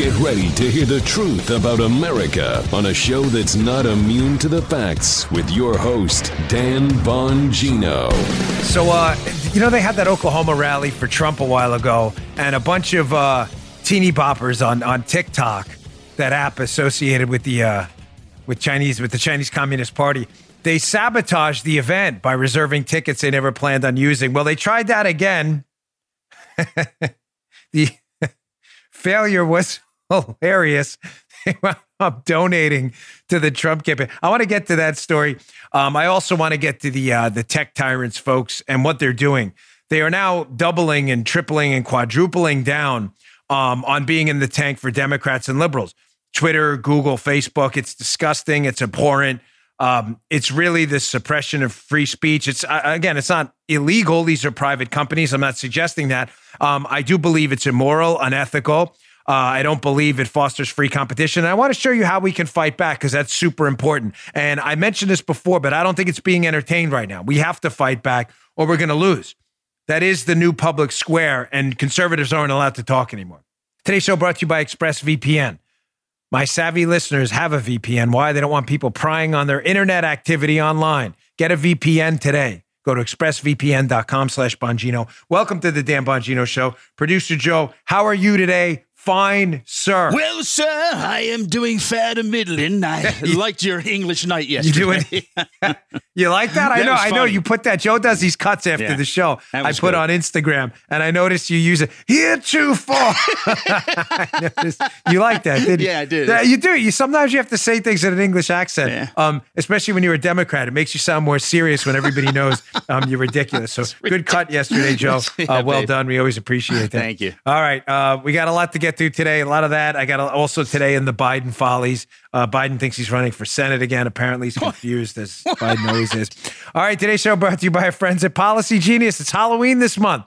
Get ready to hear the truth about America on a show that's not immune to the facts with your host, Dan Bongino. So, uh, you know, they had that Oklahoma rally for Trump a while ago, and a bunch of uh, teeny boppers on, on TikTok, that app associated with the uh, with Chinese with the Chinese Communist Party. They sabotaged the event by reserving tickets they never planned on using. Well, they tried that again. the failure was hilarious. Up donating to the Trump campaign. I want to get to that story. Um, I also want to get to the uh, the tech tyrants, folks, and what they're doing. They are now doubling and tripling and quadrupling down um, on being in the tank for Democrats and liberals. Twitter, Google, Facebook. It's disgusting. It's abhorrent. Um, it's really the suppression of free speech. It's uh, again, it's not illegal. These are private companies. I'm not suggesting that. Um, I do believe it's immoral, unethical. Uh, I don't believe it fosters free competition. And I want to show you how we can fight back because that's super important. And I mentioned this before, but I don't think it's being entertained right now. We have to fight back or we're going to lose. That is the new public square, and conservatives aren't allowed to talk anymore. Today's show brought to you by ExpressVPN. My savvy listeners have a VPN. Why? They don't want people prying on their internet activity online. Get a VPN today. Go to expressvpn.com slash Bongino. Welcome to the Dan Bongino Show. Producer Joe, how are you today? Fine, sir. Well, sir, I am doing fair to middling. I liked your English night yesterday. You doing? you like that? I That know. I know. You put that. Joe does these cuts after Yeah, the show. I put good. on Instagram, and I noticed you use it. Heretofore. You like that, didn't you? Yeah, I did. Yeah, you do. You sometimes you have to say things in an English accent. Yeah. Um, especially when you're a Democrat, it makes you sound more serious when everybody knows um, you're ridiculous. So good cut yesterday, Joe. Uh, well babe. done. We always appreciate that. Thank you. All right, uh, we got a lot to get through today. A lot of that. I got also today in the Biden follies. Uh, Biden thinks he's running for Senate again. Apparently, he's confused as Biden always is. All right, today's show brought to you by our friends at Policy Genius. It's Halloween this month.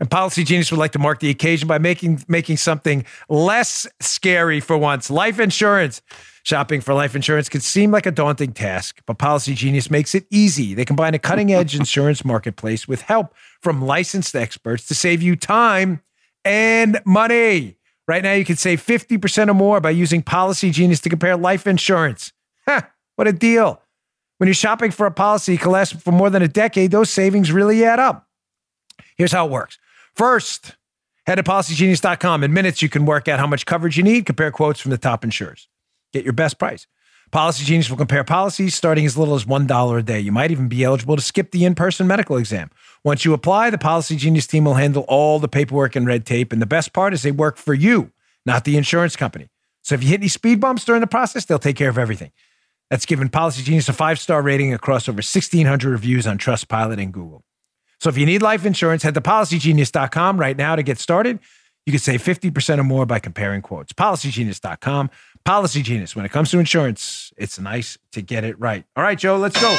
And Policy Genius would like to mark the occasion by making making something less scary for once. Life insurance. Shopping for life insurance could seem like a daunting task, but Policy Genius makes it easy. They combine a cutting edge insurance marketplace with help from licensed experts to save you time and money. Right now, you can save 50% or more by using Policy Genius to compare life insurance. Ha, what a deal. When you're shopping for a policy that can last for more than a decade, those savings really add up. Here's how it works. First, head to policygenius.com. In minutes, you can work out how much coverage you need, compare quotes from the top insurers, get your best price. Policy Genius will compare policies starting as little as $1 a day. You might even be eligible to skip the in person medical exam. Once you apply, the Policy Genius team will handle all the paperwork and red tape. And the best part is they work for you, not the insurance company. So if you hit any speed bumps during the process, they'll take care of everything. That's given Policy Genius a five star rating across over 1,600 reviews on Trustpilot and Google. So if you need life insurance, head to policygenius.com right now to get started. You can save 50% or more by comparing quotes. Policygenius.com. Policy Genius. When it comes to insurance, it's nice to get it right. All right, Joe, let's go.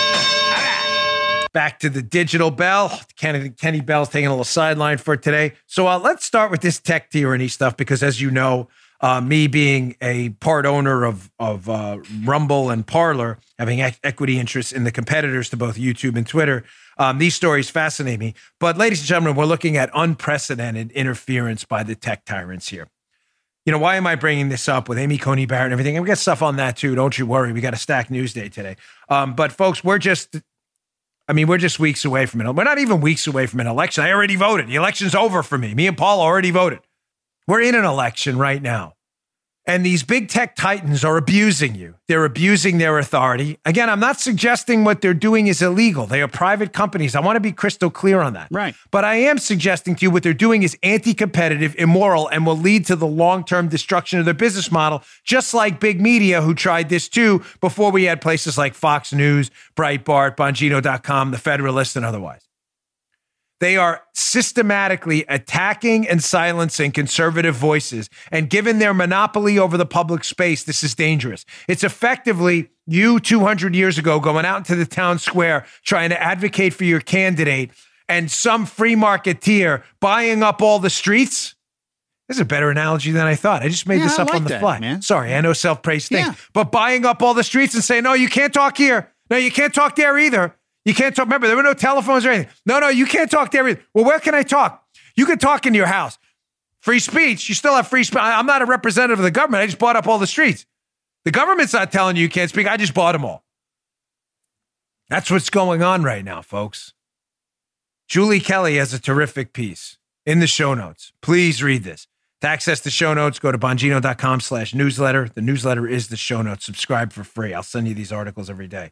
Back to the digital bell. Kenny, Kenny Bell's taking a little sideline for today. So uh, let's start with this tech tyranny stuff because, as you know, uh, me being a part owner of of uh, Rumble and Parler, having e- equity interests in the competitors to both YouTube and Twitter, um, these stories fascinate me. But, ladies and gentlemen, we're looking at unprecedented interference by the tech tyrants here. You know, why am I bringing this up with Amy Coney Barrett and everything? And we got stuff on that too. Don't you worry. We got a stack news day today. Um, but, folks, we're just I mean, we're just weeks away from it. We're not even weeks away from an election. I already voted. The election's over for me. Me and Paul already voted. We're in an election right now. And these big tech titans are abusing you. They're abusing their authority. Again, I'm not suggesting what they're doing is illegal. They are private companies. I want to be crystal clear on that. Right. But I am suggesting to you what they're doing is anti competitive, immoral, and will lead to the long term destruction of their business model, just like big media who tried this too before we had places like Fox News, Breitbart, Bongino.com, The Federalist, and otherwise. They are systematically attacking and silencing conservative voices. And given their monopoly over the public space, this is dangerous. It's effectively you 200 years ago going out into the town square trying to advocate for your candidate and some free marketeer buying up all the streets. This is a better analogy than I thought. I just made Yeah, this up like on the that, fly. man. Sorry, I know self praise things. Yeah. But buying up all the streets and saying, no, you can't talk here. No, you can't talk there either. You can't talk. Remember, there were no telephones or anything. No, no, you can't talk to either. Well, where can I talk? You can talk in your house. Free speech, you still have free speech. I'm not a representative of the government. I just bought up all the streets. The government's not telling you you can't speak. I just bought them all. That's what's going on right now, folks. Julie Kelly has a terrific piece in the show notes. Please read this. To access the show notes, go to bongino.com slash newsletter. The newsletter is the show notes. Subscribe for free. I'll send you these articles every day.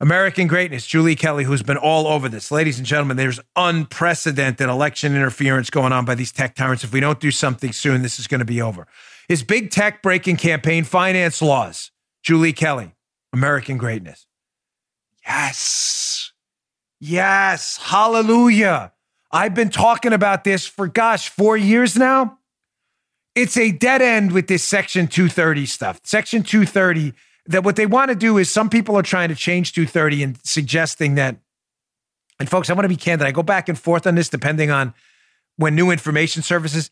American greatness, Julie Kelly, who's been all over this. Ladies and gentlemen, there's unprecedented election interference going on by these tech tyrants. If we don't do something soon, this is going to be over. Is big tech breaking campaign finance laws? Julie Kelly, American greatness. Yes. Yes. Hallelujah. I've been talking about this for, gosh, four years now. It's a dead end with this Section 230 stuff. Section 230 that what they want to do is some people are trying to change 230 and suggesting that, and folks, I want to be candid. I go back and forth on this depending on when new information services.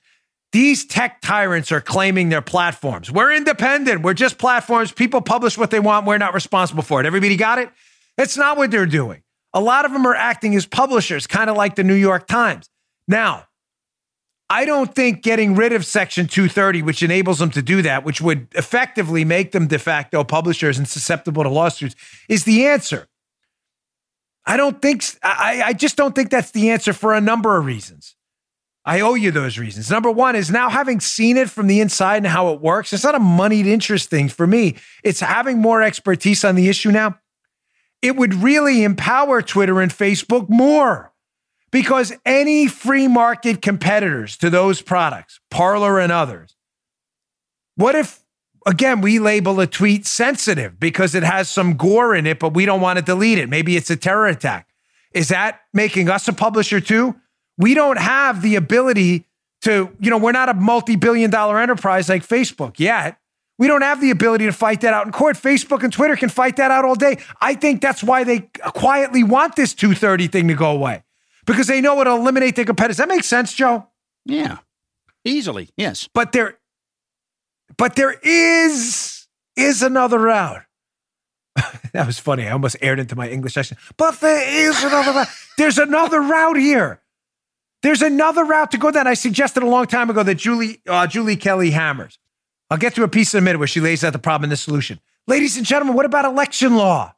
These tech tyrants are claiming their platforms. We're independent. We're just platforms. People publish what they want. We're not responsible for it. Everybody got it? That's not what they're doing. A lot of them are acting as publishers, kind of like the New York Times. Now, I don't think getting rid of Section 230, which enables them to do that, which would effectively make them de facto publishers and susceptible to lawsuits, is the answer. I don't think, I, I just don't think that's the answer for a number of reasons. I owe you those reasons. Number one is now having seen it from the inside and how it works, it's not a moneyed interest thing for me. It's having more expertise on the issue now. It would really empower Twitter and Facebook more because any free market competitors to those products, Parler and others, what if, again, we label a tweet sensitive because it has some gore in it, but we don't want to delete it? Maybe it's a terror attack. Is that making us a publisher too? We don't have the ability to, you know, we're not a multi billion dollar enterprise like Facebook yet. We don't have the ability to fight that out in court. Facebook and Twitter can fight that out all day. I think that's why they quietly want this 230 thing to go away because they know it'll eliminate their competitors. That makes sense, Joe. Yeah, easily, yes. But there, but there is is another route. that was funny. I almost aired into my English accent. But there is another route. There's another route here. There's another route to go down. I suggested a long time ago that Julie uh, Julie Kelly hammers. I'll get to a piece in a minute where she lays out the problem and the solution. Ladies and gentlemen, what about election law?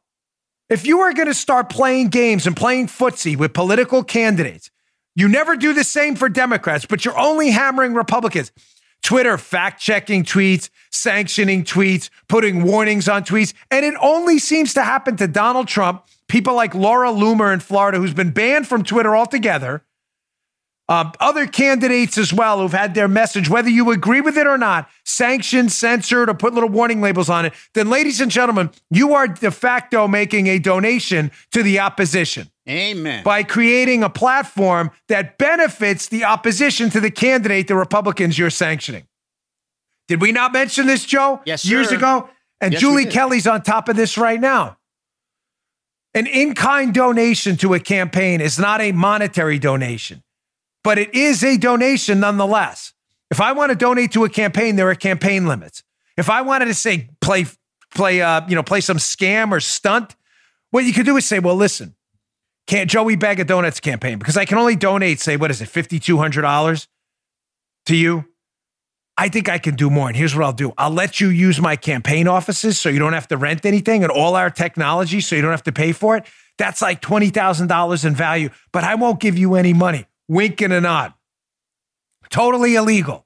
If you are going to start playing games and playing footsie with political candidates, you never do the same for Democrats, but you're only hammering Republicans. Twitter fact checking tweets, sanctioning tweets, putting warnings on tweets. And it only seems to happen to Donald Trump, people like Laura Loomer in Florida, who's been banned from Twitter altogether, um, other candidates as well who've had their message, whether you agree with it or not, sanctioned, censored, or put little warning labels on it, then, ladies and gentlemen, you are de facto making a donation to the opposition. Amen. By creating a platform that benefits the opposition to the candidate the Republicans you're sanctioning. Did we not mention this, Joe? Yes, Years ago? And Yes, Julie. Kelly's on top of this right now. An in kind donation to a campaign is not a monetary donation, but it is a donation nonetheless. If I want to donate to a campaign, there are campaign limits. If I wanted to say play play uh, you know, play some scam or stunt, what you could do is say, well, listen, can't Joey Bag of Donuts campaign because I can only donate, say, what is it, fifty two hundred dollars to you. I think I can do more. And here's what I'll do I'll let you use my campaign offices so you don't have to rent anything and all our technology so you don't have to pay for it. That's like $20,000 in value, but I won't give you any money. Wink and a nod. Totally illegal.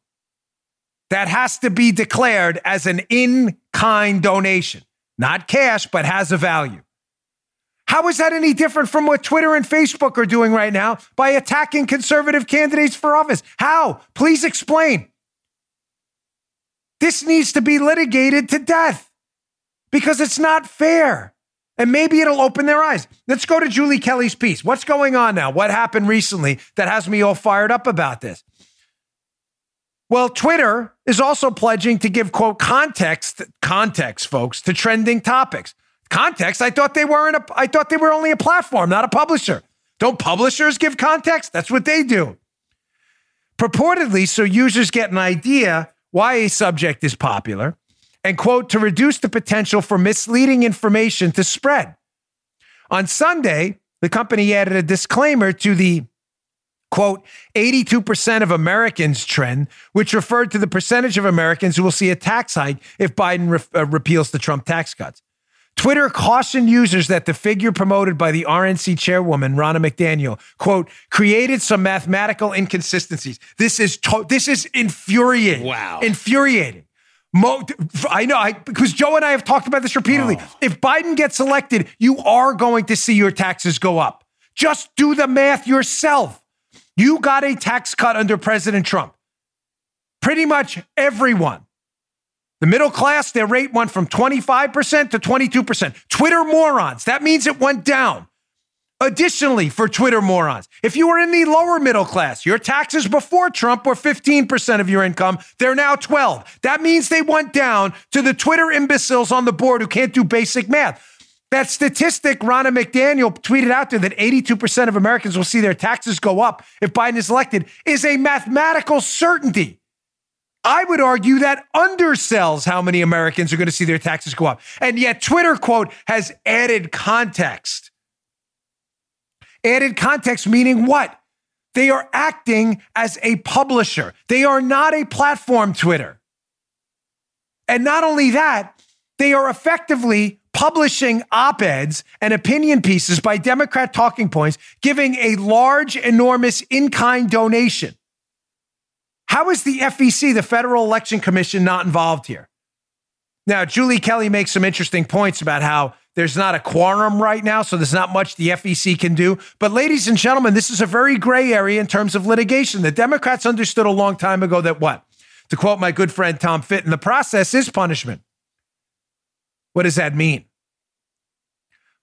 That has to be declared as an in kind donation, not cash, but has a value. How is that any different from what Twitter and Facebook are doing right now by attacking conservative candidates for office? How? Please explain. This needs to be litigated to death because it's not fair. And maybe it'll open their eyes. Let's go to Julie Kelly's piece. What's going on now? What happened recently that has me all fired up about this? Well, Twitter is also pledging to give quote context context folks to trending topics. Context, I thought they weren't a I thought they were only a platform, not a publisher. Don't publishers give context? That's what they do. Purportedly so users get an idea why a subject is popular and quote to reduce the potential for misleading information to spread. On Sunday, the company added a disclaimer to the quote, 82% of Americans trend, which referred to the percentage of Americans who will see a tax hike if Biden re- uh, repeals the Trump tax cuts. Twitter cautioned users that the figure promoted by the RNC chairwoman, Ronna McDaniel, quote, created some mathematical inconsistencies. This is to- this is infuriating. Wow. Infuriating. Mo- I know, I, because Joe and I have talked about this repeatedly. Oh. If Biden gets elected, you are going to see your taxes go up. Just do the math yourself. You got a tax cut under President Trump. Pretty much everyone. The middle class, their rate went from 25% to 22%. Twitter morons, that means it went down. Additionally, for Twitter morons, if you were in the lower middle class, your taxes before Trump were 15% of your income. They're now 12. That means they went down to the Twitter imbeciles on the board who can't do basic math. That statistic Ronna McDaniel tweeted out there that 82% of Americans will see their taxes go up if Biden is elected is a mathematical certainty. I would argue that undersells how many Americans are going to see their taxes go up. And yet, Twitter quote has added context. Added context meaning what? They are acting as a publisher. They are not a platform, Twitter. And not only that, they are effectively publishing op eds and opinion pieces by Democrat talking points, giving a large, enormous in kind donation. How is the FEC, the Federal Election Commission, not involved here? Now, Julie Kelly makes some interesting points about how there's not a quorum right now, so there's not much the FEC can do. But, ladies and gentlemen, this is a very gray area in terms of litigation. The Democrats understood a long time ago that what? To quote my good friend Tom Fitton, the process is punishment. What does that mean?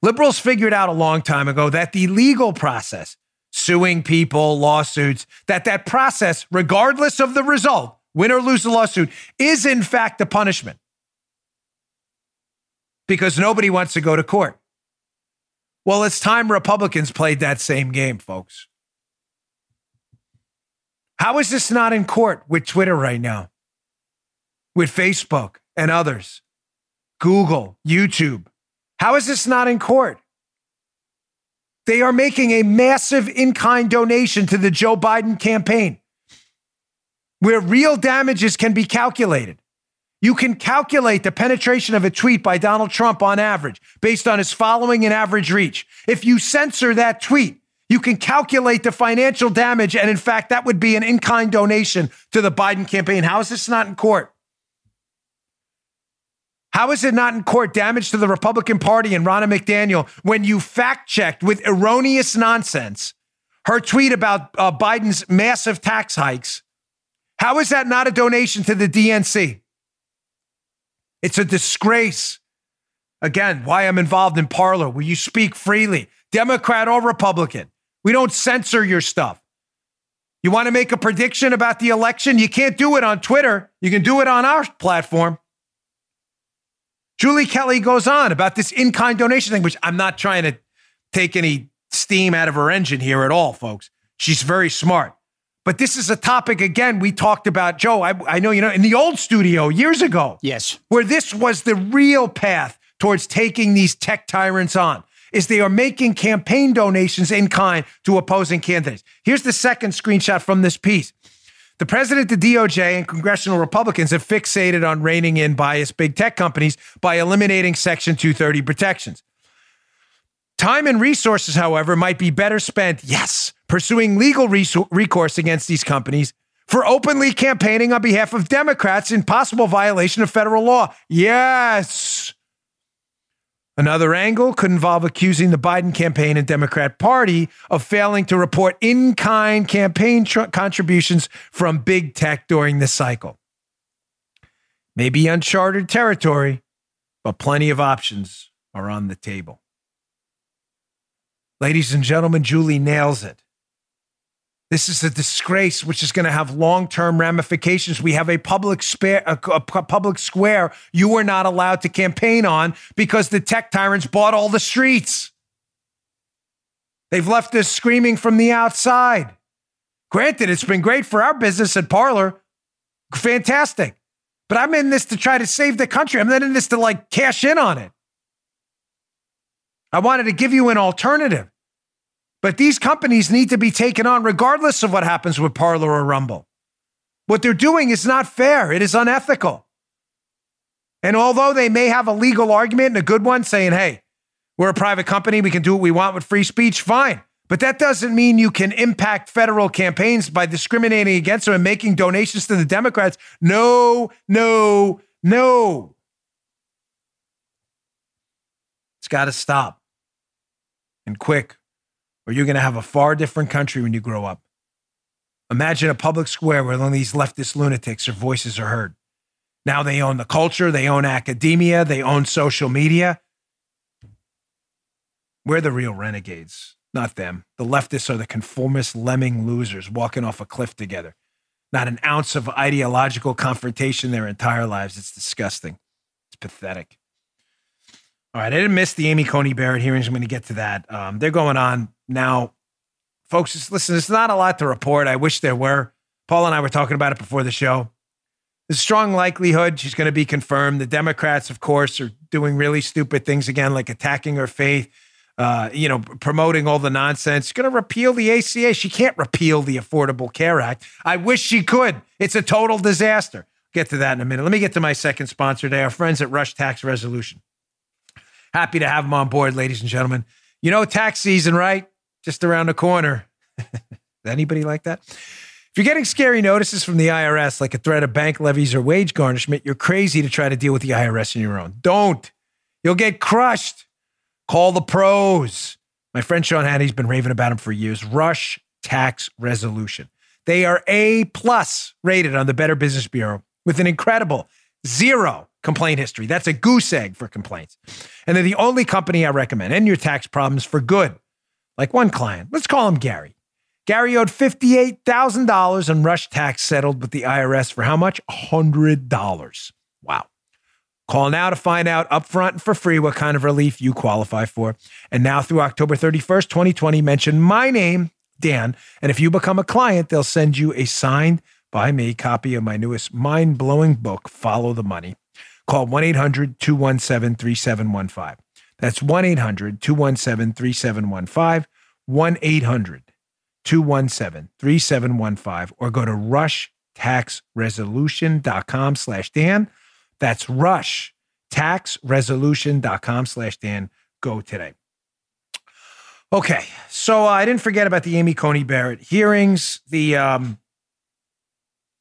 Liberals figured out a long time ago that the legal process, suing people, lawsuits, that that process, regardless of the result, win or lose the lawsuit, is in fact a punishment because nobody wants to go to court. Well, it's time Republicans played that same game, folks. How is this not in court with Twitter right now? With Facebook and others, Google, YouTube. How is this not in court? They are making a massive in kind donation to the Joe Biden campaign where real damages can be calculated. You can calculate the penetration of a tweet by Donald Trump on average based on his following and average reach. If you censor that tweet, you can calculate the financial damage. And in fact, that would be an in kind donation to the Biden campaign. How is this not in court? How is it not in court damage to the Republican Party and Ronna McDaniel when you fact checked with erroneous nonsense her tweet about uh, Biden's massive tax hikes? How is that not a donation to the DNC? It's a disgrace. Again, why I'm involved in Parler, where you speak freely, Democrat or Republican. We don't censor your stuff. You want to make a prediction about the election? You can't do it on Twitter. You can do it on our platform. Julie Kelly goes on about this in kind donation thing, which I'm not trying to take any steam out of her engine here at all, folks. She's very smart. But this is a topic, again, we talked about, Joe. I, I know, you know, in the old studio years ago. Yes. Where this was the real path towards taking these tech tyrants on is they are making campaign donations in kind to opposing candidates. Here's the second screenshot from this piece. The president, the DOJ, and congressional Republicans have fixated on reining in biased big tech companies by eliminating Section 230 protections. Time and resources, however, might be better spent, yes, pursuing legal recourse against these companies for openly campaigning on behalf of Democrats in possible violation of federal law. Yes. Another angle could involve accusing the Biden campaign and Democrat Party of failing to report in kind campaign tr- contributions from big tech during this cycle. Maybe uncharted territory, but plenty of options are on the table. Ladies and gentlemen, Julie nails it. This is a disgrace, which is going to have long-term ramifications. We have a public spare, a, a public square you are not allowed to campaign on because the tech tyrants bought all the streets. They've left us screaming from the outside. Granted, it's been great for our business at Parler. fantastic. But I'm in this to try to save the country. I'm not in this to like cash in on it. I wanted to give you an alternative. But these companies need to be taken on regardless of what happens with Parler or Rumble. What they're doing is not fair, it is unethical. And although they may have a legal argument and a good one saying, hey, we're a private company, we can do what we want with free speech, fine. But that doesn't mean you can impact federal campaigns by discriminating against them and making donations to the Democrats. No, no, no. It's got to stop and quick, or you're going to have a far different country when you grow up. Imagine a public square where only these leftist lunatics or voices are heard. Now they own the culture, they own academia, they own social media. We're the real renegades, not them. The leftists are the conformist lemming losers walking off a cliff together. Not an ounce of ideological confrontation their entire lives. It's disgusting. It's pathetic. All right, I didn't miss the Amy Coney Barrett hearings. I'm going to get to that. Um, they're going on now. Folks, just listen, it's not a lot to report. I wish there were. Paul and I were talking about it before the show. There's a strong likelihood she's going to be confirmed. The Democrats, of course, are doing really stupid things again, like attacking her faith, uh, you know, promoting all the nonsense. She's going to repeal the ACA. She can't repeal the Affordable Care Act. I wish she could. It's a total disaster. Get to that in a minute. Let me get to my second sponsor today, our friends at Rush Tax Resolution. Happy to have them on board, ladies and gentlemen. You know, tax season, right? Just around the corner. Anybody like that? If you're getting scary notices from the IRS, like a threat of bank levies or wage garnishment, you're crazy to try to deal with the IRS on your own. Don't. You'll get crushed. Call the pros. My friend Sean Hannity's been raving about them for years. Rush Tax Resolution. They are A plus rated on the Better Business Bureau with an incredible zero complaint history. That's a goose egg for complaints. And they're the only company I recommend. End your tax problems for good. Like one client, let's call him Gary. Gary owed $58,000 and Rush Tax settled with the IRS for how much? $100. Wow. Call now to find out upfront and for free what kind of relief you qualify for. And now through October 31st, 2020, mention my name, Dan. And if you become a client, they'll send you a signed by me copy of my newest mind blowing book, Follow the Money. Call 1 800 217 3715. That's 1 800 217 3715. 1 800 217 3715 or go to rushtaxresolution.com slash Dan. That's rushtaxresolution.com slash Dan. Go today. Okay, so uh, I didn't forget about the Amy Coney Barrett hearings. The um,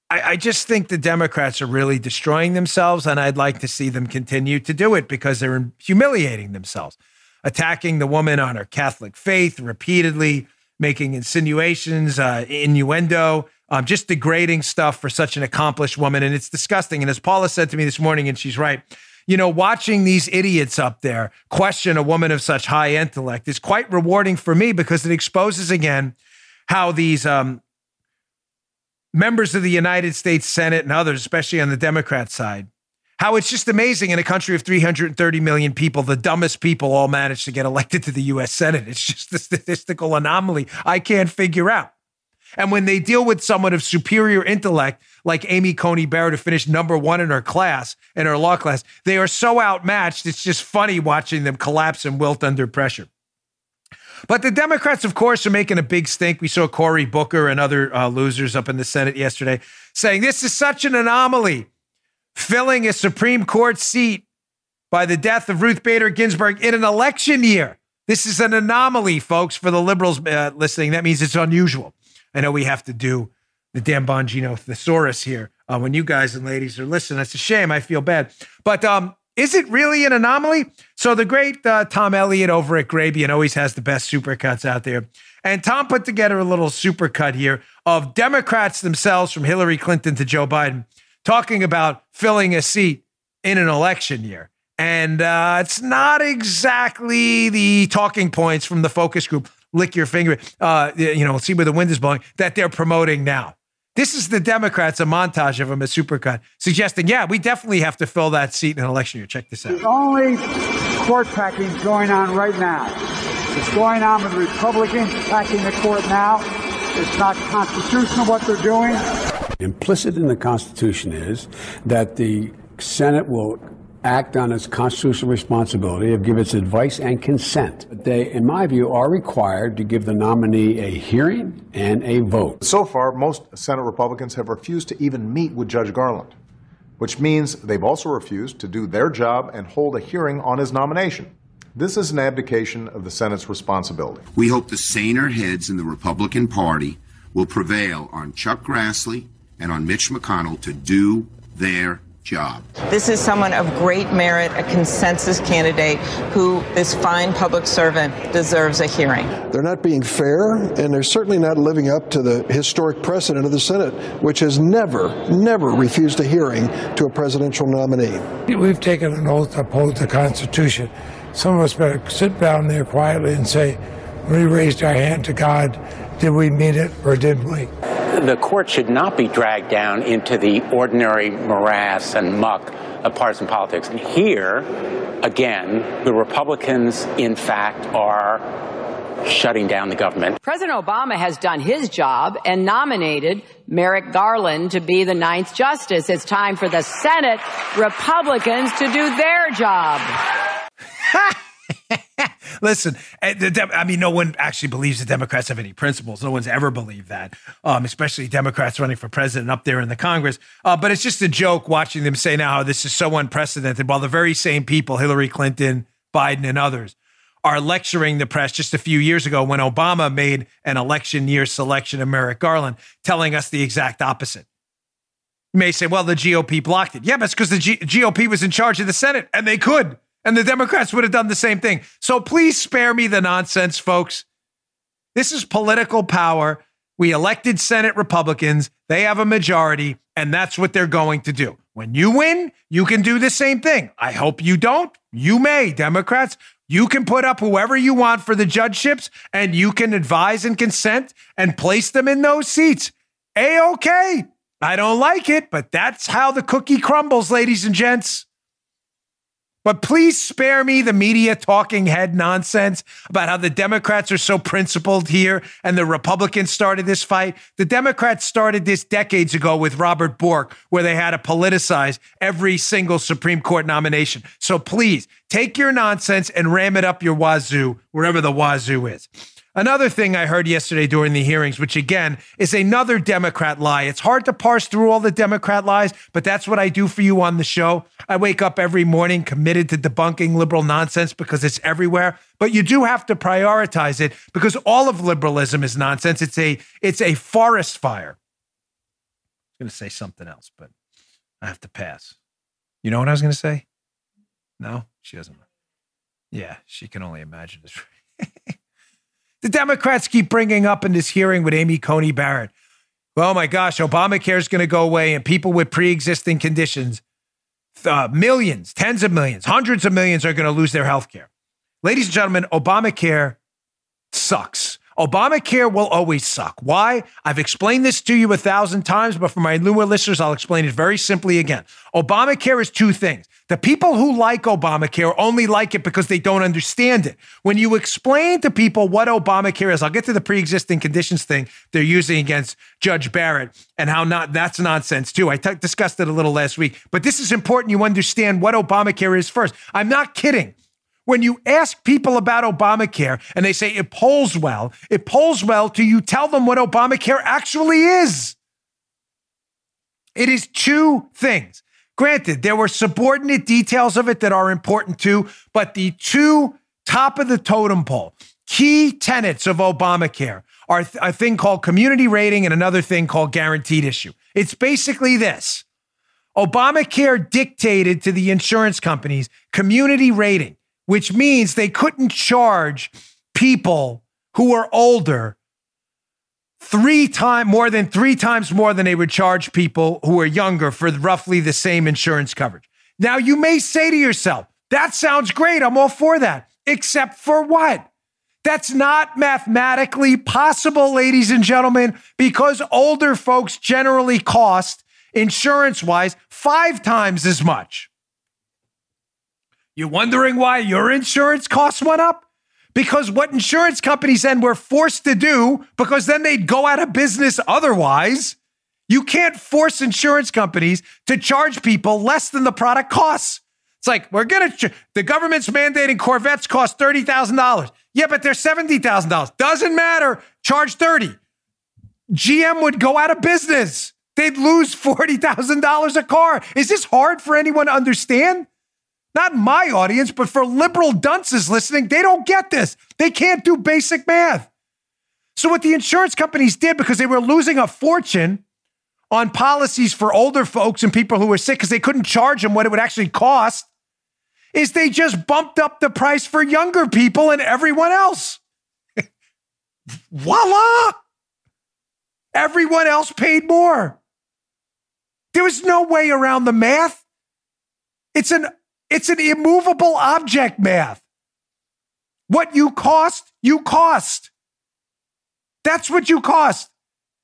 I, I just think the Democrats are really destroying themselves, and I'd like to see them continue to do it because they're humiliating themselves, attacking the woman on her Catholic faith repeatedly making insinuations, uh, innuendo, um, just degrading stuff for such an accomplished woman. And it's disgusting. And as Paula said to me this morning, and she's right, you know, watching these idiots up there question a woman of such high intellect is quite rewarding for me because it exposes again how these um, members of the United States Senate and others, especially on the Democrat side, how it's just amazing in a country of 330 million people, the dumbest people all manage to get elected to the US Senate. It's just a statistical anomaly I can't figure out. And when they deal with someone of superior intellect, like Amy Coney Barrett, who finished number one in her class, in her law class, they are so outmatched. It's just funny watching them collapse and wilt under pressure. But the Democrats, of course, are making a big stink. We saw Cory Booker and other uh, losers up in the Senate yesterday saying this is such an anomaly filling a Supreme Court seat by the death of Ruth Bader Ginsburg in an election year. This is an anomaly, folks, for the liberals uh, listening. That means it's unusual. I know we have to do the Dan Bongino thesaurus here uh, when you guys and ladies are listening. It's a shame. I feel bad. But um, is it really an anomaly? So the great uh, Tom Elliott over at Grabien always has the best supercuts out there. And Tom put together a little supercut here of Democrats themselves from Hillary Clinton to Joe Biden talking about filling a seat in an election year. And uh, it's not exactly the talking points from the focus group, lick your finger, uh, you know, see where the wind is blowing, that they're promoting now. This is the Democrats, a montage of them, a supercut, suggesting, yeah, we definitely have to fill that seat in an election year. Check this out. The only court packing going on right now. It's going on with Republicans packing the court now. It's not constitutional what they're doing. Implicit in the Constitution is that the Senate will act on its constitutional responsibility of give its advice and consent. They, in my view, are required to give the nominee a hearing and a vote. So far, most Senate Republicans have refused to even meet with Judge Garland, which means they've also refused to do their job and hold a hearing on his nomination. This is an abdication of the Senate's responsibility. We hope the saner heads in the Republican Party will prevail on Chuck Grassley and on Mitch McConnell to do their job. This is someone of great merit, a consensus candidate who, this fine public servant, deserves a hearing. They're not being fair, and they're certainly not living up to the historic precedent of the Senate, which has never, never refused a hearing to a presidential nominee. We've taken an oath to uphold the Constitution. Some of us better sit down there quietly and say, we raised our hand to God, did we meet it or didn't we? The court should not be dragged down into the ordinary morass and muck of partisan politics. And here, again, the Republicans, in fact, are shutting down the government. President Obama has done his job and nominated Merrick Garland to be the ninth justice. It's time for the Senate Republicans to do their job. Listen, eh, I mean, no one actually believes the Democrats have any principles. No one's ever believed that, um, especially Democrats running for president up there in the Congress. Uh, but it's just a joke watching them say now how this is so unprecedented while the very same people, Hillary Clinton, Biden, and others, are lecturing the press just a few years ago when Obama made an election year selection of Merrick Garland, telling us the exact opposite. You may say, well, the GOP blocked it. Yeah, but it's because the G- GOP was in charge of the Senate and they could. And the Democrats would have done the same thing. So please spare me the nonsense, folks. This is political power. We elected Senate Republicans. They have a majority, and that's what they're going to do. When you win, you can do the same thing. I hope you don't. You may, Democrats. You can put up whoever you want for the judgeships, and you can advise and consent and place them in those seats. A okay. I don't like it, but that's how the cookie crumbles, ladies and gents. But please spare me the media talking head nonsense about how the Democrats are so principled here and the Republicans started this fight. The Democrats started this decades ago with Robert Bork, where they had to politicize every single Supreme Court nomination. So please take your nonsense and ram it up your wazoo, wherever the wazoo is. Another thing I heard yesterday during the hearings, which again is another Democrat lie. It's hard to parse through all the Democrat lies, but that's what I do for you on the show. I wake up every morning committed to debunking liberal nonsense because it's everywhere. But you do have to prioritize it because all of liberalism is nonsense. It's a it's a forest fire. I was going to say something else, but I have to pass. You know what I was going to say? No, she doesn't. Yeah, she can only imagine this. the Democrats keep bringing up in this hearing with Amy Coney Barrett. Oh my gosh, Obamacare is going to go away, and people with pre existing conditions, uh, millions, tens of millions, hundreds of millions are going to lose their health care. Ladies and gentlemen, Obamacare sucks. Obamacare will always suck. Why? I've explained this to you a thousand times, but for my newer listeners, I'll explain it very simply again. Obamacare is two things. The people who like Obamacare only like it because they don't understand it. When you explain to people what Obamacare is, I'll get to the pre-existing conditions thing they're using against Judge Barrett and how not that's nonsense too. I t- discussed it a little last week, but this is important you understand what Obamacare is first. I'm not kidding. When you ask people about Obamacare and they say it polls well, it polls well till you tell them what Obamacare actually is. It is two things. Granted, there were subordinate details of it that are important too, but the two top of the totem pole key tenets of Obamacare are a thing called community rating and another thing called guaranteed issue. It's basically this Obamacare dictated to the insurance companies community rating which means they couldn't charge people who were older three times more than three times more than they would charge people who are younger for roughly the same insurance coverage. Now you may say to yourself, that sounds great. I'm all for that. Except for what? That's not mathematically possible, ladies and gentlemen, because older folks generally cost insurance wise five times as much. You're wondering why your insurance costs went up? Because what insurance companies then were forced to do, because then they'd go out of business otherwise. You can't force insurance companies to charge people less than the product costs. It's like we're gonna ch- the government's mandating Corvettes cost thirty thousand dollars. Yeah, but they're seventy thousand dollars. Doesn't matter. Charge thirty. GM would go out of business. They'd lose forty thousand dollars a car. Is this hard for anyone to understand? Not my audience, but for liberal dunces listening, they don't get this. They can't do basic math. So what the insurance companies did because they were losing a fortune on policies for older folks and people who were sick because they couldn't charge them what it would actually cost is they just bumped up the price for younger people and everyone else. Voila! Everyone else paid more. There was no way around the math. It's an it's an immovable object math. What you cost, you cost. That's what you cost.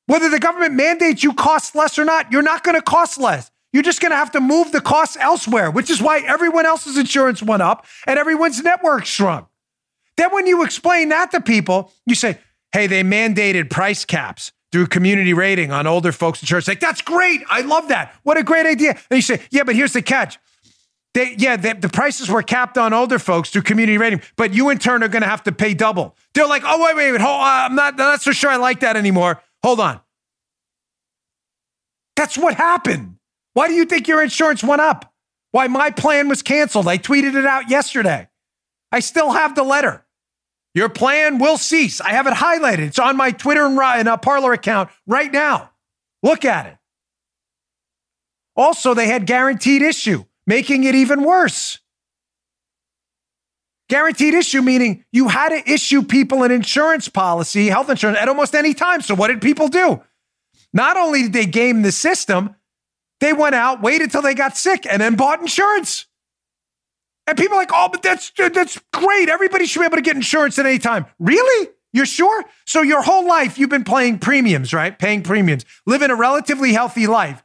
Whether the government mandates you cost less or not, you're not going to cost less. You're just going to have to move the costs elsewhere, which is why everyone else's insurance went up and everyone's network shrunk. Then when you explain that to people, you say, hey, they mandated price caps through community rating on older folks in church. Like, that's great. I love that. What a great idea. And you say, yeah, but here's the catch. They, yeah, they, the prices were capped on older folks through community rating, but you in turn are going to have to pay double. They're like, oh, wait, wait, wait. Hold, uh, I'm not, not so sure I like that anymore. Hold on. That's what happened. Why do you think your insurance went up? Why my plan was canceled? I tweeted it out yesterday. I still have the letter. Your plan will cease. I have it highlighted. It's on my Twitter and, and a Parler account right now. Look at it. Also, they had guaranteed issue, making it even worse. Guaranteed issue meaning you had to issue people an insurance policy, health insurance, at almost any time. So, what did people do? Not only did they game the system, they went out, waited till they got sick, and then bought insurance. And people are like, oh, but that's that's great. Everybody should be able to get insurance at any time. Really? You're sure? So your whole life you've been paying premiums, right? Paying premiums, living a relatively healthy life.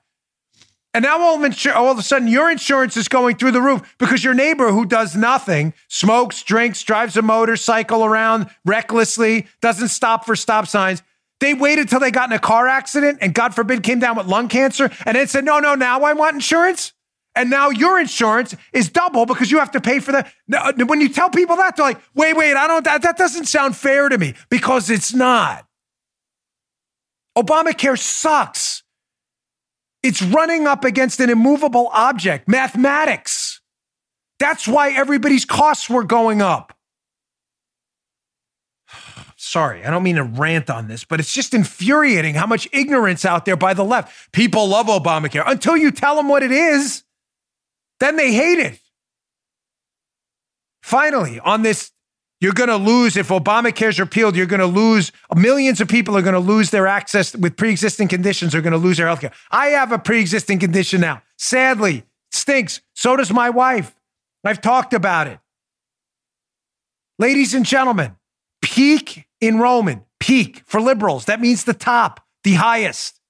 And now all of, insur- all of a sudden your insurance is going through the roof because your neighbor who does nothing, smokes, drinks, drives a motorcycle around recklessly, doesn't stop for stop signs. They waited till they got in a car accident and God forbid came down with lung cancer and then said, no, no, now I want insurance. And now your insurance is double because you have to pay for that. When you tell people that, they're like, wait, wait, I don't, that, that doesn't sound fair to me because it's not. Obamacare sucks. It's running up against an immovable object, mathematics. That's why everybody's costs were going up. Sorry, I don't mean to rant on this, but it's just infuriating how much ignorance out there by the left. People love Obamacare until you tell them what it is. Then they hate it. Finally, on this, you're going to lose if Obamacare is repealed. You're going to lose millions of people are going to lose their access with pre-existing conditions. Are going to lose their health care. I have a pre-existing condition now. Sadly, stinks. So does my wife. I've talked about it. Ladies and gentlemen, peak enrollment, peak for liberals. That means the top, the highest.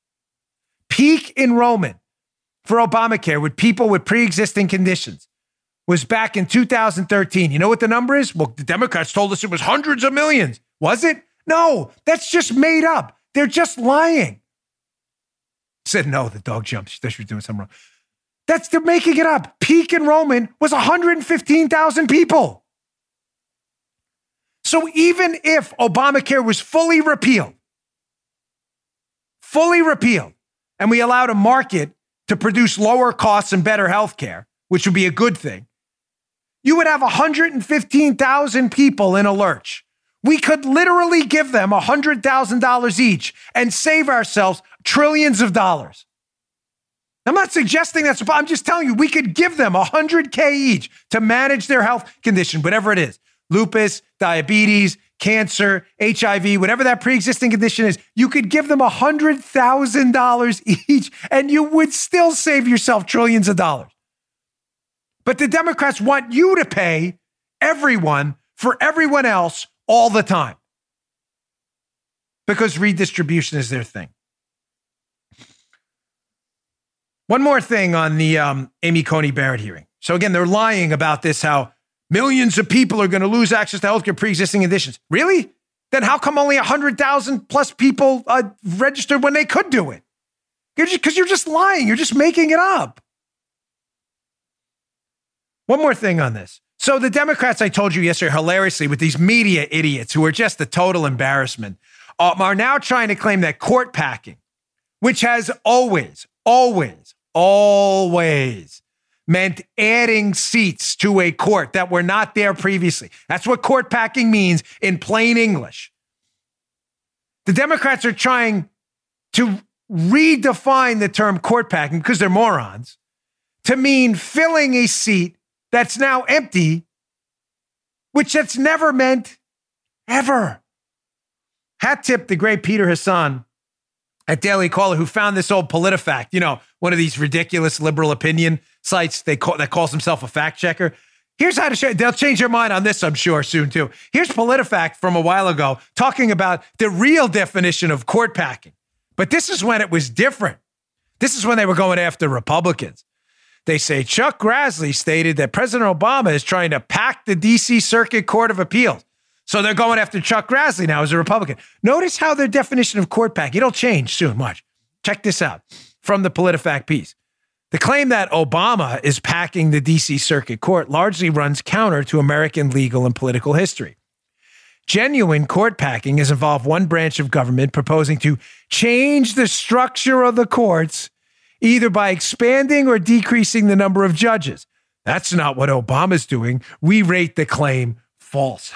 Peak enrollment for Obamacare with people with pre existing conditions was back in 2013. You know what the number is? Well, the Democrats told us it was hundreds of millions. Was it? No, that's just made up. They're just lying. Said no, the dog jumped. She thought she was doing something wrong. That's they're making it up. Peak enrollment was 115,000 people. So even if Obamacare was fully repealed, fully repealed, and we allowed a market to produce lower costs and better health care, which would be a good thing, you would have 115,000 people in a lurch. We could literally give them $100,000 each and save ourselves trillions of dollars. I'm not suggesting that's, I'm just telling you, we could give them 100K each to manage their health condition, whatever it is lupus, diabetes, cancer, HIV, whatever that pre existing condition is, you could give them $100,000 each and you would still save yourself trillions of dollars. But the Democrats want you to pay everyone for everyone else all the time because redistribution is their thing. One more thing on the um, Amy Coney Barrett hearing. So, again, they're lying about this how Millions of people are going to lose access to healthcare pre-existing conditions. Really? Then how come only 100,000 plus people uh, registered when they could do it? Because you're just lying. You're just making it up. One more thing on this. So the Democrats, I told you yesterday, hilariously, with these media idiots who are just a total embarrassment, um, are now trying to claim that court packing, which has always, always, always meant adding seats to a court that were not there previously. That's what court packing means in plain English. The Democrats are trying to redefine the term court packing because they're morons to mean filling a seat that's now empty, which that's never meant ever. Hat tip the great Peter Hasson at Daily Caller who found this old PolitiFact, you know, one of these ridiculous liberal opinion sites they call, that calls himself a fact checker. Here's how to show, they'll change their mind on this, I'm sure, soon too. Here's PolitiFact from a while ago talking about the real definition of court packing. But this is when it was different. This is when they were going after Republicans. They say Chuck Grassley stated that President Obama is trying to pack the D.C. Circuit Court of Appeals. So they're going after Chuck Grassley now as a Republican. Notice how their definition of court pack, it'll change soon. Watch. Check this out from the PolitiFact piece. The claim that Obama is packing the D.C. Circuit Court largely runs counter to American legal and political history. Genuine court packing has involved one branch of government proposing to change the structure of the courts either by expanding or decreasing the number of judges. That's not what Obama's doing. We rate the claim false.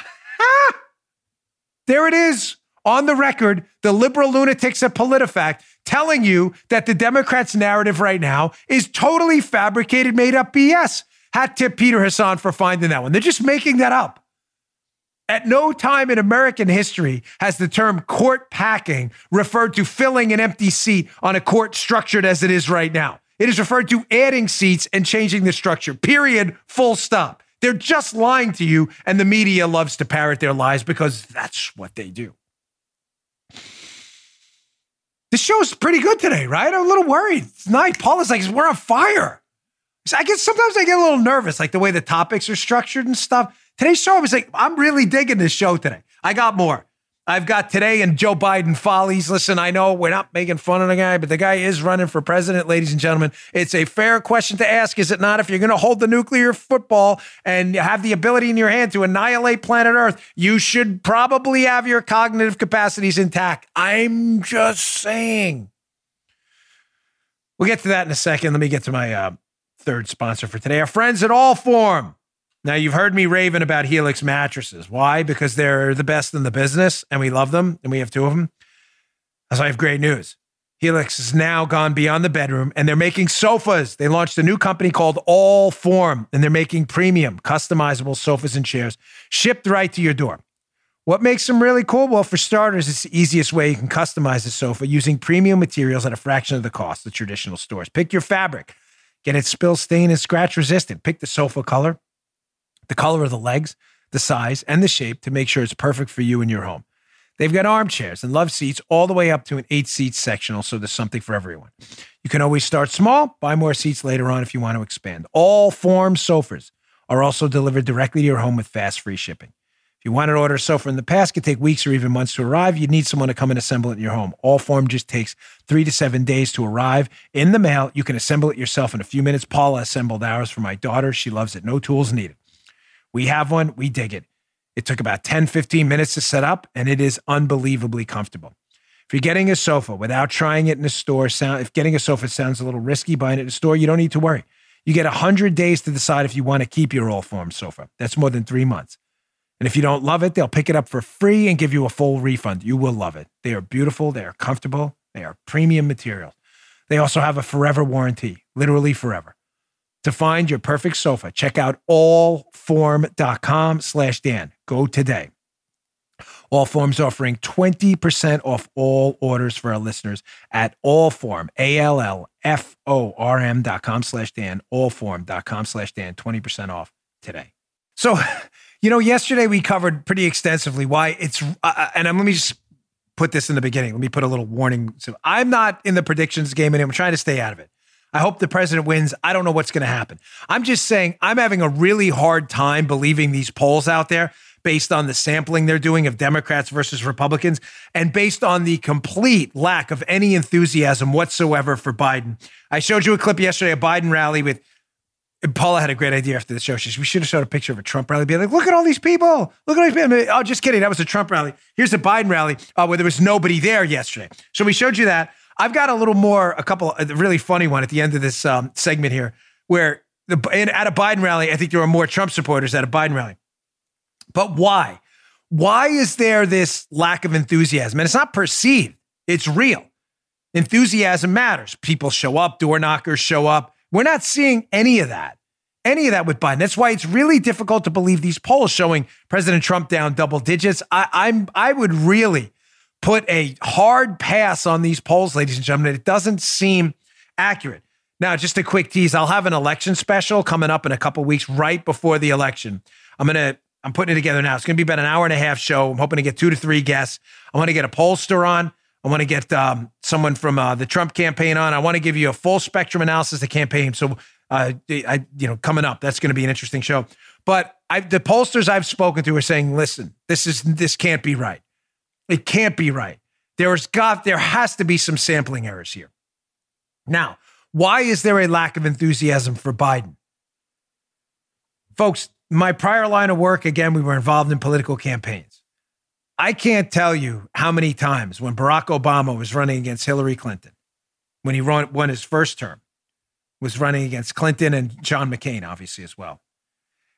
there it is on the record, the liberal lunatics at PolitiFact telling you that the Democrats' narrative right now is totally fabricated, made up BS. Hat tip Peter Hasson for finding that one. They're just making that up. At no time in American history has the term court packing referred to filling an empty seat on a court structured as it is right now. It is referred to adding seats and changing the structure, period, full stop. They're just lying to you, and the media loves to parrot their lies because that's what they do. The show's pretty good today, right? I'm a little worried. It's night. Paul is like, we're on fire. I guess sometimes I get a little nervous, like the way the topics are structured and stuff. Today's show, I was like, I'm really digging this show today. I got more. I've got today and Joe Biden follies. Listen, I know we're not making fun of the guy, but the guy is running for president, ladies and gentlemen. It's a fair question to ask, is it not? If you're going to hold the nuclear football and have the ability in your hand to annihilate planet Earth, you should probably have your cognitive capacities intact. I'm just saying. We'll get to that in a second. Let me get to my uh, third sponsor for today. Our friends at Allform. Now, you've heard me raving about Helix mattresses. Why? Because they're the best in the business and we love them and we have two of them. So I have great news. Helix has now gone beyond the bedroom and they're making sofas. They launched a new company called Allform and they're making premium, customizable sofas and chairs shipped right to your door. What makes them really cool? Well, for starters, it's the easiest way you can customize a sofa using premium materials at a fraction of the cost of traditional stores. Pick your fabric, get it spill, stain, and scratch resistant. Pick the sofa color the color of the legs, the size, and the shape to make sure it's perfect for you and your home. They've got armchairs and love seats all the way up to an eight seat sectional, so there's something for everyone. You can always start small, buy more seats later on if you want to expand. Allform sofas are also delivered directly to your home with fast free shipping. If you want to order a sofa in the past, could take weeks or even months to arrive. You'd need someone to come and assemble it in your home. Allform just takes three to seven days to arrive in the mail. You can assemble it yourself in a few minutes. Paula assembled ours for my daughter. She loves it. No tools needed. We have one, we dig it. It took about 10, 15 minutes to set up, and it is unbelievably comfortable. If you're getting a sofa without trying it in a store, sound, if getting a sofa sounds a little risky buying it in a store, you don't need to worry. You get 100 days to decide if you want to keep your Allform sofa. That's more than three months. And if you don't love it, they'll pick it up for free and give you a full refund. You will love it. They are beautiful, they are comfortable, they are premium materials. They also have a forever warranty, literally forever. To find your perfect sofa, check out allform.com slash Dan. Go today. Allform's offering 20% off all orders for our listeners at allform, A-L-L-F-O-R-M dot com slash Dan, allform.com slash Dan, 20% off today. So, you know, yesterday we covered pretty extensively why it's, uh, uh and let me just put this in the beginning. Let me put a little warning. So I'm not in the predictions game anymore. I'm trying to stay out of it. I hope the president wins. I don't know what's going to happen. I'm just saying I'm having a really hard time believing these polls out there based on the sampling they're doing of Democrats versus Republicans and based on the complete lack of any enthusiasm whatsoever for Biden. I showed you a clip yesterday, a Biden rally with Paula had a great idea after the show. She said, we should have showed a picture of a Trump rally. Be like, look at all these people. Look at all these people. Oh, just kidding. That was a Trump rally. Here's a Biden rally uh, where there was nobody there yesterday. So we showed you that. I've got a little more, a couple, a really funny one at the end of this um, segment here, where the, at a Biden rally, I think there were more Trump supporters at a Biden rally. But why? Why is there this lack of enthusiasm? And it's not perceived, it's real. Enthusiasm matters. People show up, door knockers show up. We're not seeing any of that. Any of that with Biden. That's why it's really difficult to believe these polls showing President Trump down double digits. I, I'm I would really put a hard pass on these polls, ladies and gentlemen. It doesn't seem accurate. Now, just a quick tease. I'll have an election special coming up in a couple weeks, right before the election. I'm gonna I'm putting it together now. It's gonna be about an hour and a half show. I'm hoping to get two to three guests. I want to get a pollster on. I want to get um, someone from uh, the Trump campaign on. I want to give you a full spectrum analysis of the campaign. So, uh, I, you know, coming up, that's going to be an interesting show. But I, the pollsters I've spoken to are saying, listen, this is this can't be right. It can't be right. There's got there has to be some sampling errors here. Now, why is there a lack of enthusiasm for Biden? Folks, my prior line of work, again, we were involved in political campaigns. I can't tell you how many times when Barack Obama was running against Hillary Clinton, when he won, won his first term, was running against Clinton and John McCain, obviously, as well.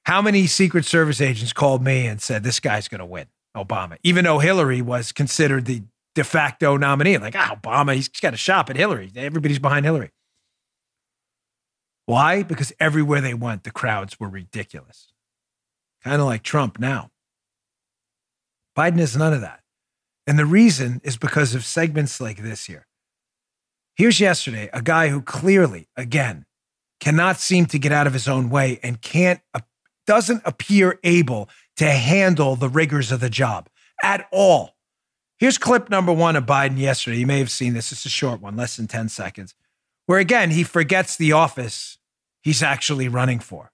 How many Secret Service agents called me and said, This guy's going to win, Obama, even though Hillary was considered the de facto nominee? Like, ah, Obama, he's got a shop at Hillary. Everybody's behind Hillary. Why? Because everywhere they went, the crowds were ridiculous. Kind of like Trump now. Biden is none of that. And the reason is because of segments like this here. Here's yesterday a guy who clearly, again, cannot seem to get out of his own way and can't, uh, doesn't appear able to handle the rigors of the job at all. Here's clip number one of Biden yesterday. You may have seen this. It's a short one, less than 10 seconds, where again, he forgets the office he's actually running for.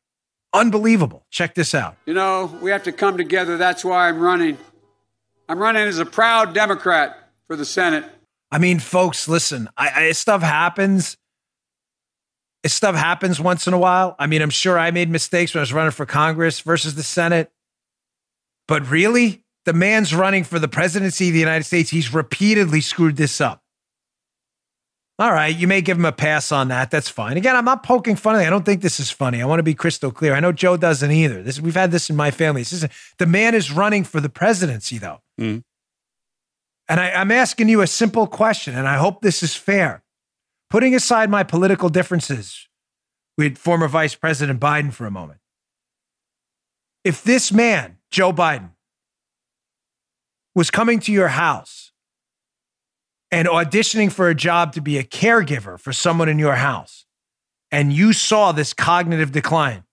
Unbelievable. Check this out. You know, we have to come together. That's why I'm running. I'm running as a proud Democrat for the Senate. I mean, folks, listen, I, I, stuff happens. Stuff happens once in a while. I mean, I'm sure I made mistakes when I was running for Congress versus the Senate. But really, the man's running for the presidency of the United States. He's repeatedly screwed this up. All right, you may give him a pass on that. That's fine. Again, I'm not poking fun at I don't think this is funny. I want to be crystal clear. I know Joe doesn't either. This we've had this in my family. This is the man is running for the presidency, though. Mm. And I, I'm asking you a simple question, and I hope this is fair. Putting aside my political differences with former Vice President Biden for a moment, if this man, Joe Biden, was coming to your house and auditioning for a job to be a caregiver for someone in your house, and you saw this cognitive decline,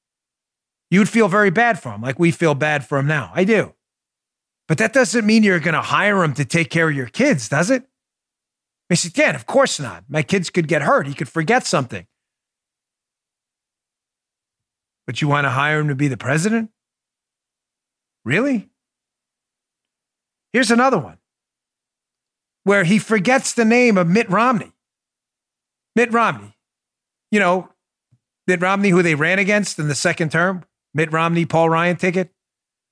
you'd feel very bad for him, like we feel bad for him now. I do. But that doesn't mean you're going to hire him to take care of your kids, does it? I said, Dan, of course not. My kids could get hurt. He could forget something. But you want to hire him to be the president? Really? Here's another one where he forgets the name of Mitt Romney. Mitt Romney, you know, Mitt Romney, who they ran against in the second term, Mitt Romney, Paul Ryan ticket.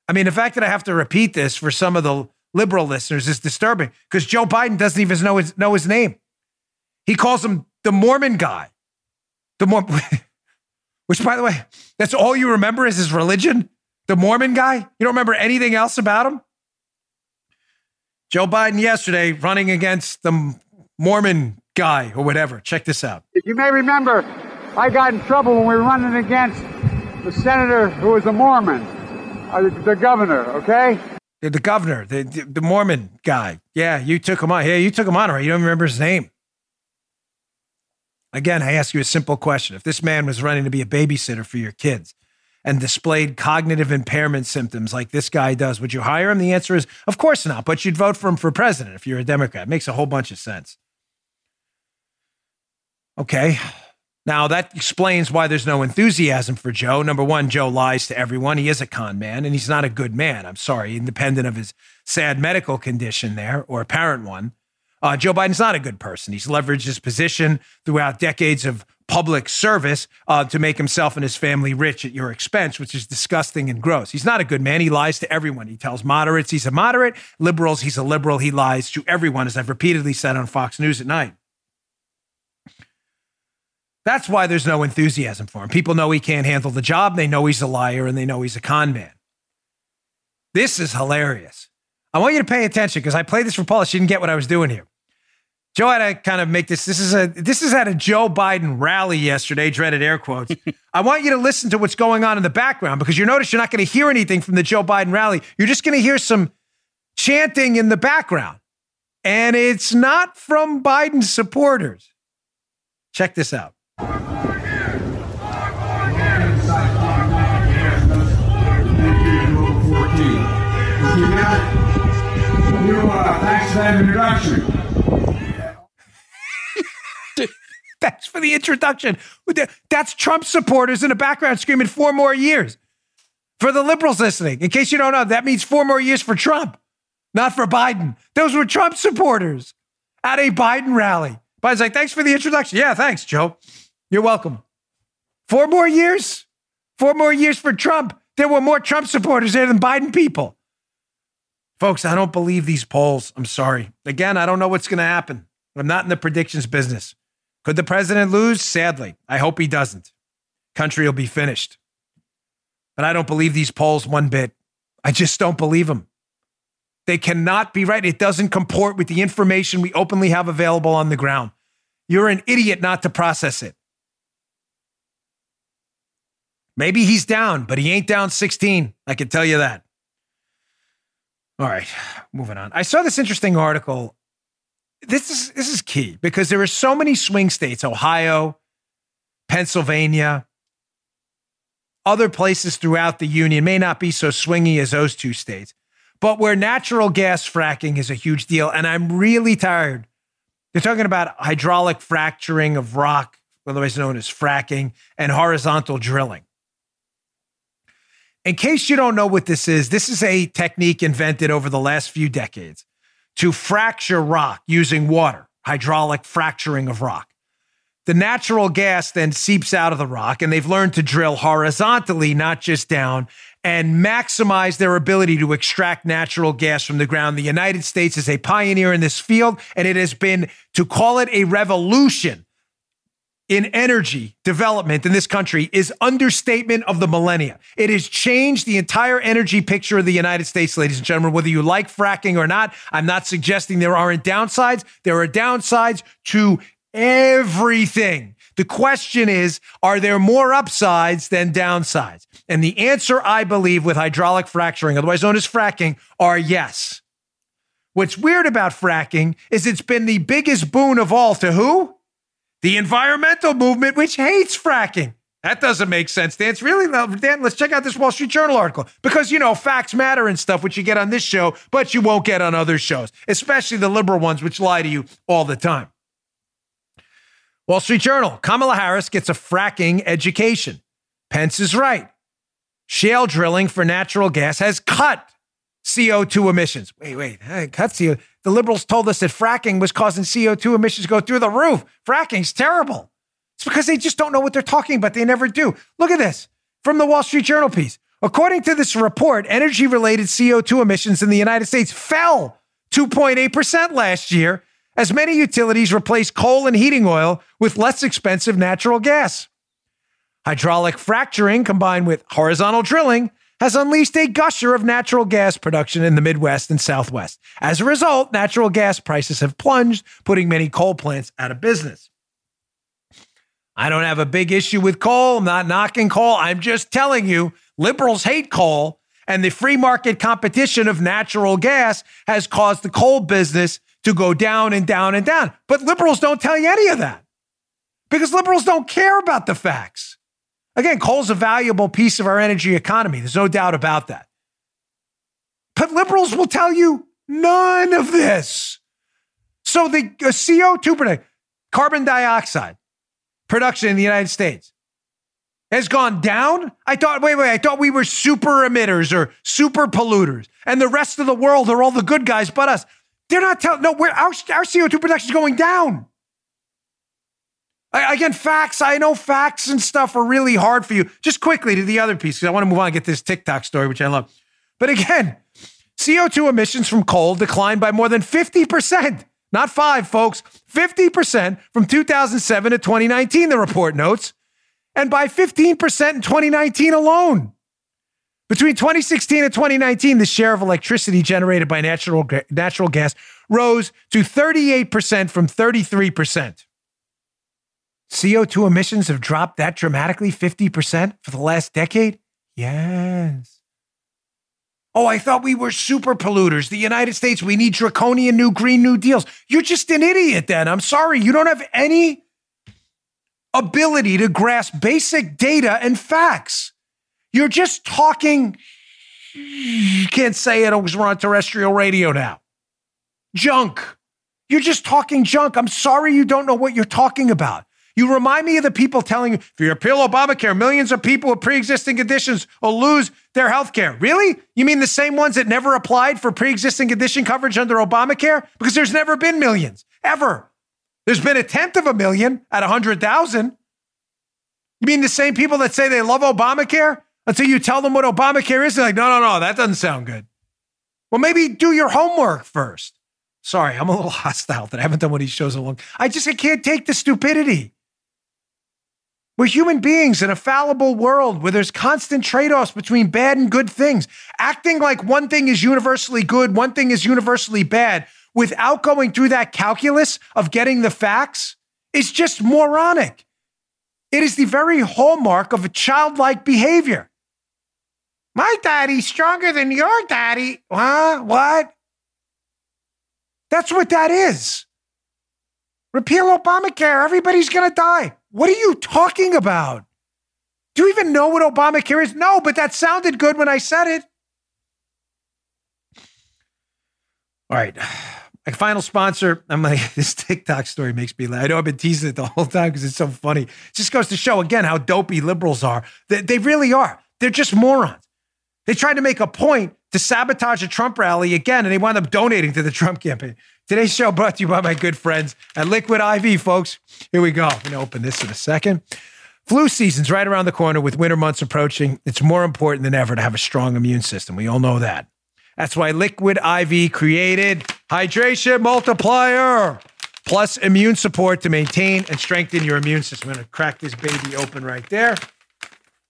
I mean, the fact that I have to repeat this for some of the liberal listeners is disturbing because Joe Biden doesn't even know his, know his name. He calls him the Mormon guy. The Mormon, which, by the way, that's all you remember is his religion? The Mormon guy? You don't remember anything else about him? Joe Biden yesterday running against the Mormon guy or whatever. Check this out. If you may remember I got in trouble when we were running against the senator who was a Mormon, uh, the, the, governor, okay? The, the governor, the, the, the Mormon guy. Yeah, you took him on. Yeah, you took him on, right? You don't remember his name. Again, I ask you a simple question. If this man was running to be a babysitter for your kids, and displayed cognitive impairment symptoms like this guy does, would you hire him? The answer is, of course not, but you'd vote for him for president if you're a Democrat. It makes a whole bunch of sense. Okay. Now, that explains why there's no enthusiasm for Joe. Number one, Joe lies to everyone. He is a con man, and he's not a good man. I'm sorry, independent of his sad medical condition there or apparent one. Uh, Joe Biden's not a good person. He's leveraged his position throughout decades of public service uh, to make himself and his family rich at your expense, which is disgusting and gross. He's not a good man. He lies to everyone. He tells moderates he's a moderate, liberals he's a liberal. He lies to everyone, as I've repeatedly said on Fox News at night. That's why there's no enthusiasm for him. People know he can't handle the job. They know he's a liar and they know he's a con man. This is hilarious. I want you to pay attention because I played this for Paula. She didn't get what I was doing here. Joe had to kind of make this. This is a this is at a Joe Biden rally yesterday. Dreaded air quotes. I want you to listen to what's going on in the background because you notice you're not going to hear anything from the Joe Biden rally. You're just going to hear some chanting in the background, and it's not from Biden supporters. Check this out. thanks for that introduction. Thanks for the introduction. That's Trump supporters in the background screaming four more years. For the liberals listening, in case you don't know, that means four more years for Trump, not for Biden. Those were Trump supporters at a Biden rally. Biden's like, thanks for the introduction. Yeah, thanks, Joe. You're welcome. Four more years? Four more years for Trump. There were more Trump supporters there than Biden people. Folks, I don't believe these polls. I'm sorry. Again, I don't know what's going to happen. I'm not in the predictions business. Could the president lose? Sadly. I hope he doesn't. Country will be finished. But I don't believe these polls one bit. I just don't believe them. They cannot be right. It doesn't comport with the information we openly have available on the ground. You're an idiot not to process it. Maybe he's down, but he ain't down 16. I can tell you that. All right, moving on. I saw this interesting article. This is this is key because there are so many swing states, Ohio, Pennsylvania, other places throughout the union may not be so swingy as those two states, but where natural gas fracking is a huge deal. And I'm really tired. They're talking about hydraulic fracturing of rock, otherwise known as fracking, and horizontal drilling. In case you don't know what this is, this is a technique invented over the last few decades to fracture rock using water, hydraulic fracturing of rock. The natural gas then seeps out of the rock, and they've learned to drill horizontally, not just down, and maximize their ability to extract natural gas from the ground. The United States is a pioneer in this field, and it has been, to call it a revolution, in energy development in this country is understatement of the millennia. It has changed the entire energy picture of the United States, ladies and gentlemen, whether you like fracking or not. I'm not suggesting there aren't downsides. There are downsides to everything. The question is, are there more upsides than downsides? And the answer, I believe, with hydraulic fracturing, otherwise known as fracking, are yes. What's weird about fracking is it's been the biggest boon of all to who? The environmental movement, which hates fracking. That doesn't make sense, Dan. It's really, Dan, let's check out this Wall Street Journal article because, you know, facts matter and stuff, which you get on this show, but you won't get on other shows, especially the liberal ones, which lie to you all the time. Wall Street Journal Kamala Harris gets a fracking education. Pence is right. Shale drilling for natural gas has cut CO2 emissions. Wait, wait, cut CO. The liberals told us that fracking was causing CO2 emissions to go through the roof. Fracking's terrible. It's because they just don't know what they're talking about. They never do. Look at this from the Wall Street Journal piece. According to this report, energy related CO2 emissions in the United States fell 2.8% last year as many utilities replaced coal and heating oil with less expensive natural gas. Hydraulic fracturing combined with horizontal drilling has unleashed a gusher of natural gas production in the Midwest and Southwest. As a result, natural gas prices have plunged, putting many coal plants out of business. I don't have a big issue with coal. I'm not knocking coal. I'm just telling you, liberals hate coal, and the free market competition of natural gas has caused the coal business to go down and down and down. But liberals don't tell you any of that because liberals don't care about the facts. Again, coal's a valuable piece of our energy economy. There's no doubt about that. But liberals will tell you none of this. So the uh, CO2 production, carbon dioxide production in the United States has gone down. I thought, wait, wait, I thought we were super emitters or super polluters, and the rest of the world are all the good guys but us. They're not telling. No, our, our CO2 production is going down. Again, facts. I know facts and stuff are really hard for you. Just quickly to the other piece, because I want to move on and get this TikTok story, which I love. But again, CO2 emissions from coal declined by more than 50%. Not five, folks, 50% from 2007 to 2019, the report notes, and by 15% in 2019 alone. Between 2016 and 2019, the share of electricity generated by natural, natural gas rose to 38% from 33%. CO2 emissions have dropped that dramatically, 50% for the last decade? Yes. Oh, I thought we were super polluters. The United States, we need draconian new Green New Deals. You're just an idiot then. I'm sorry. You don't have any ability to grasp basic data and facts. You're just talking. You can't say it because we're on terrestrial radio now. Junk. You're just talking junk. I'm sorry you don't know what you're talking about. You remind me of the people telling you, if you repeal Obamacare, millions of people with pre existing conditions will lose their health care. Really? You mean the same ones that never applied for pre existing condition coverage under Obamacare? Because there's never been millions, ever. There's been a tenth of a million at 100,000. You mean the same people that say they love Obamacare until you tell them what Obamacare is? They're like, no, no, no, that doesn't sound good. Well, maybe do your homework first. Sorry, I'm a little hostile that I haven't done one of these shows in a long. I just I can't take the stupidity. We're human beings in a fallible world where there's constant trade offs between bad and good things. Acting like one thing is universally good, one thing is universally bad, without going through that calculus of getting the facts is just moronic. It is the very hallmark of a childlike behavior. My daddy's stronger than your daddy. Huh? What? That's what that is. Repeal Obamacare. Everybody's going to die. What are you talking about? Do you even know what Obamacare is? No, but that sounded good when I said it. All right. My final sponsor. I'm like, this TikTok story makes me laugh. I know I've been teasing it the whole time because it's so funny. It just goes to show again how dopey liberals are. They, they really are. They're just morons. They tried to make a point to sabotage a Trump rally again, and they wound up donating to the Trump campaign. Today's show brought to you by my good friends at Liquid IV, folks. Here we go. I'm going to open this in a second. Flu season's right around the corner with winter months approaching. It's more important than ever to have a strong immune system. We all know that. That's why Liquid IV created Hydration Multiplier plus immune support to maintain and strengthen your immune system. I'm going to crack this baby open right there.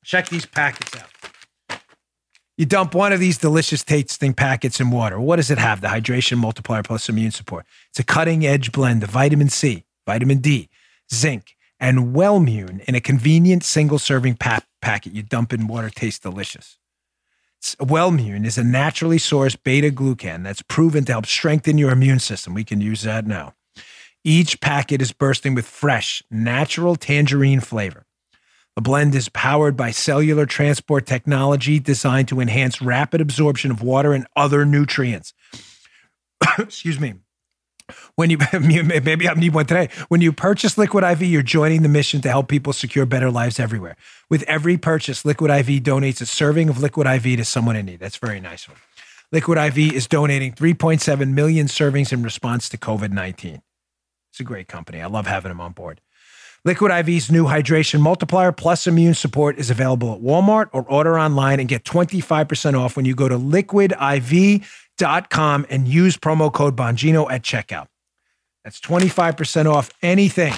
Check these packets out. You dump one of these delicious tasting packets in water. What does it have? The hydration multiplier plus immune support. It's a cutting edge blend of vitamin C, vitamin D, zinc, and Wellmune in a convenient single serving pa- packet. You dump in water, tastes delicious. Wellmune is a naturally sourced beta glucan that's proven to help strengthen your immune system. We can use that now. Each packet is bursting with fresh, natural tangerine flavor. The blend is powered by cellular transport technology designed to enhance rapid absorption of water and other nutrients. Excuse me. When you maybe I need one today. When you purchase Liquid IV, you're joining the mission to help people secure better lives everywhere. With every purchase, Liquid IV donates a serving of Liquid IV to someone in need. That's very nice one. Liquid IV is donating 3.7 million servings in response to COVID 19. It's a great company. I love having them on board. Liquid IV's new hydration multiplier plus immune support is available at Walmart or order online and get 25% off when you go to liquidiv.com and use promo code Bongino at checkout. That's 25% off anything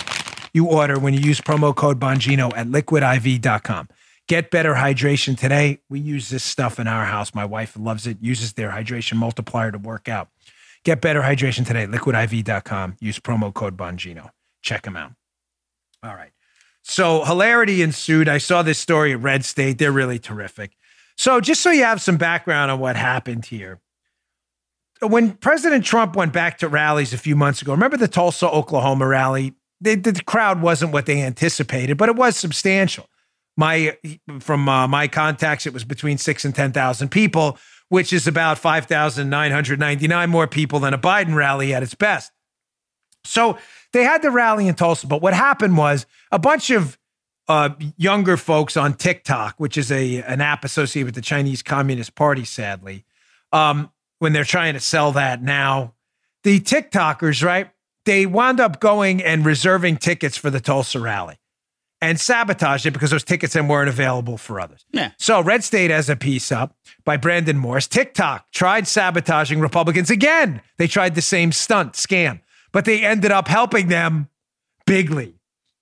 you order when you use promo code Bongino at liquidiv.com. Get better hydration today. We use this stuff in our house. My wife loves it, uses their hydration multiplier to work out. Get better hydration today. Liquidiv.com. Use promo code Bongino. Check them out. All right. So hilarity ensued. I saw this story at Red State. They're really terrific. So just so you have some background on what happened here. When President Trump went back to rallies a few months ago, remember the Tulsa, Oklahoma rally? They, the crowd wasn't what they anticipated, but it was substantial. My from uh, my contacts, it was between six and ten thousand people, which is about five thousand nine hundred ninety nine more people than a Biden rally at its best. So they had the rally in Tulsa, but what happened was a bunch of uh, younger folks on TikTok, which is a an app associated with the Chinese Communist Party, sadly, um, when they're trying to sell that now, the TikTokers, right? they wound up going and reserving tickets for the Tulsa rally and sabotaged it because those tickets then weren't available for others. Yeah. So Red State has a piece up by Brandon Morris. TikTok tried sabotaging Republicans again. They tried the same stunt scam, but they ended up helping them bigly.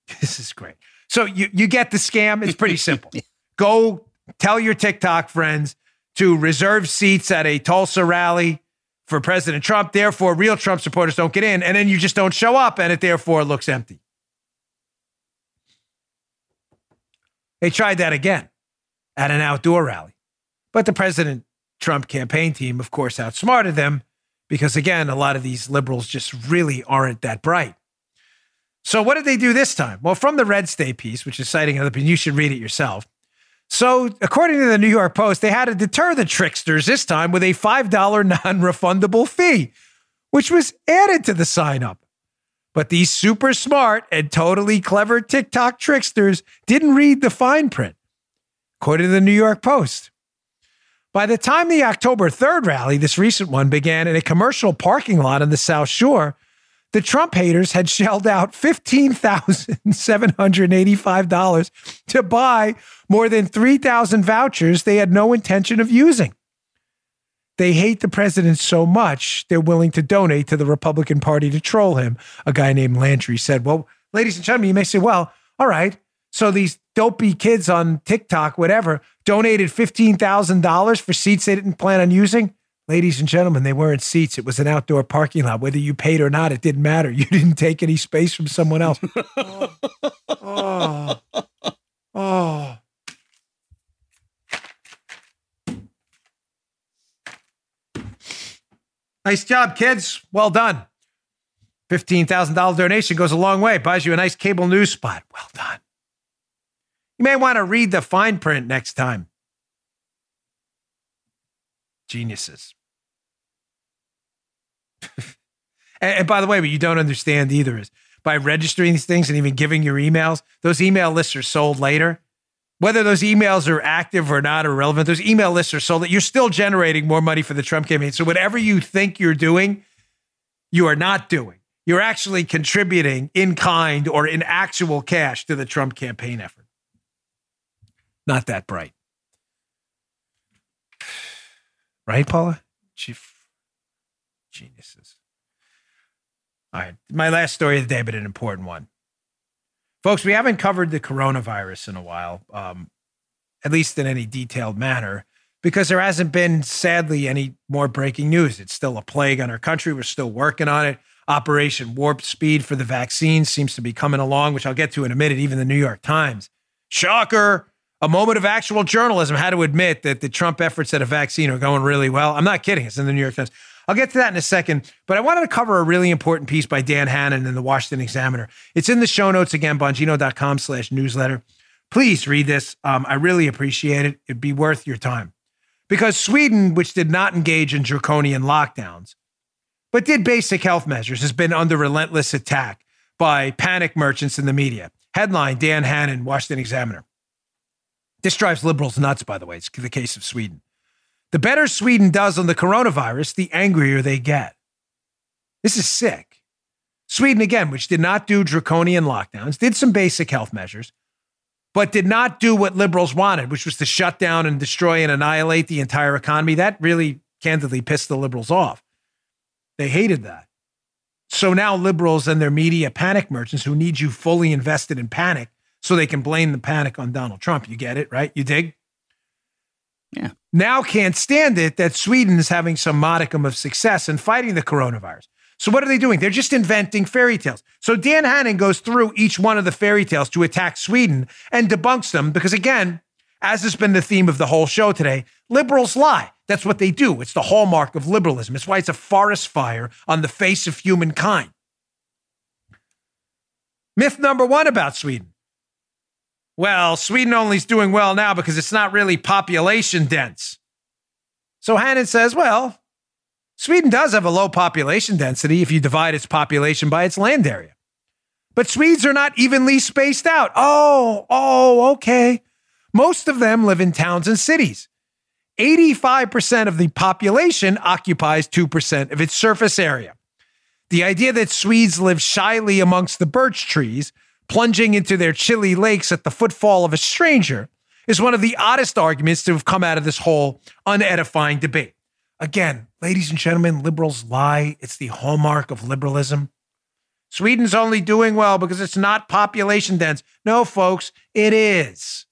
This is great. So you you get the scam. It's pretty simple. Go tell your TikTok friends to reserve seats at a Tulsa rally for President Trump. Therefore, real Trump supporters don't get in, and then you just don't show up, and it therefore looks empty. They tried that again at an outdoor rally. But the President Trump campaign team, of course, outsmarted them because, again, a lot of these liberals just really aren't that bright. So, what did they do this time? Well, from the Red State piece, which is citing another you should read it yourself. So, according to the New York Post, they had to deter the tricksters this time with a $5 non refundable fee, which was added to the sign up. But these super smart and totally clever TikTok tricksters didn't read the fine print, according to the New York Post. By the time the October 3rd rally, this recent one, began in a commercial parking lot on the South Shore, the Trump haters had shelled out $15,785 to buy more than 3,000 vouchers they had no intention of using. They hate the president so much, they're willing to donate to the Republican Party to troll him. A guy named Landry said, Well, ladies and gentlemen, you may say, Well, all right. So these dopey kids on TikTok, whatever, donated $15,000 for seats they didn't plan on using. Ladies and gentlemen, they weren't seats. It was an outdoor parking lot. Whether you paid or not, it didn't matter. You didn't take any space from someone else. oh. oh. oh. Nice job, kids. Well done. $15,000 donation goes a long way, buys you a nice cable news spot. Well done. You may want to read the fine print next time. Geniuses. and, by the way, what you don't understand either is by registering these things and even giving your emails, those email lists are sold later whether those emails are active or not or relevant, those email lists are sold that you're still generating more money for the Trump campaign. So whatever you think you're doing, you are not doing. You're actually contributing in kind or in actual cash to the Trump campaign effort. Not that bright. Right, Paula? Chief geniuses. All right. My last story of the day, but an important one. Folks, we haven't covered the coronavirus in a while, um, at least in any detailed manner, because there hasn't been, sadly, any more breaking news. It's still a plague on our country. We're still working on it. Operation Warp Speed for the vaccine seems to be coming along, which I'll get to in a minute. Even the New York Times. Shocker. A moment of actual journalism had to admit that the Trump efforts at a vaccine are going really well. I'm not kidding. It's in the New York Times. I'll get to that in a second, but I wanted to cover a really important piece by Dan Hannan in the Washington Examiner. It's in the show notes again, bongino.com slash newsletter. Please read this. Um, I really appreciate it. It'd be worth your time. Because Sweden, which did not engage in draconian lockdowns, but did basic health measures, has been under relentless attack by panic merchants in the media. Headline Dan Hannan, Washington Examiner. This drives liberals nuts, by the way. It's the case of Sweden. The better Sweden does on the coronavirus, the angrier they get. This is sick. Sweden, again, which did not do draconian lockdowns, did some basic health measures, but did not do what liberals wanted, which was to shut down and destroy and annihilate the entire economy. That really candidly pissed the liberals off. They hated that. So now liberals and their media panic merchants who need you fully invested in panic so they can blame the panic on Donald Trump. You get it, right? You dig? Yeah. Now can't stand it that Sweden is having some modicum of success in fighting the coronavirus. So what are they doing? They're just inventing fairy tales. So Dan Hannan goes through each one of the fairy tales to attack Sweden and debunks them because again, as has been the theme of the whole show today, liberals lie. That's what they do. It's the hallmark of liberalism. It's why it's a forest fire on the face of humankind. Myth number one about Sweden well, Sweden only is doing well now because it's not really population dense. So Hannan says, well, Sweden does have a low population density if you divide its population by its land area. But Swedes are not evenly spaced out. Oh, oh, okay. Most of them live in towns and cities. 85% of the population occupies 2% of its surface area. The idea that Swedes live shyly amongst the birch trees, plunging into their chilly lakes at the footfall of a stranger, is one of the oddest arguments to have come out of this whole unedifying debate. Again, ladies and gentlemen, liberals lie. It's the hallmark of liberalism. Sweden's only doing well because it's not population dense. No, folks, it is.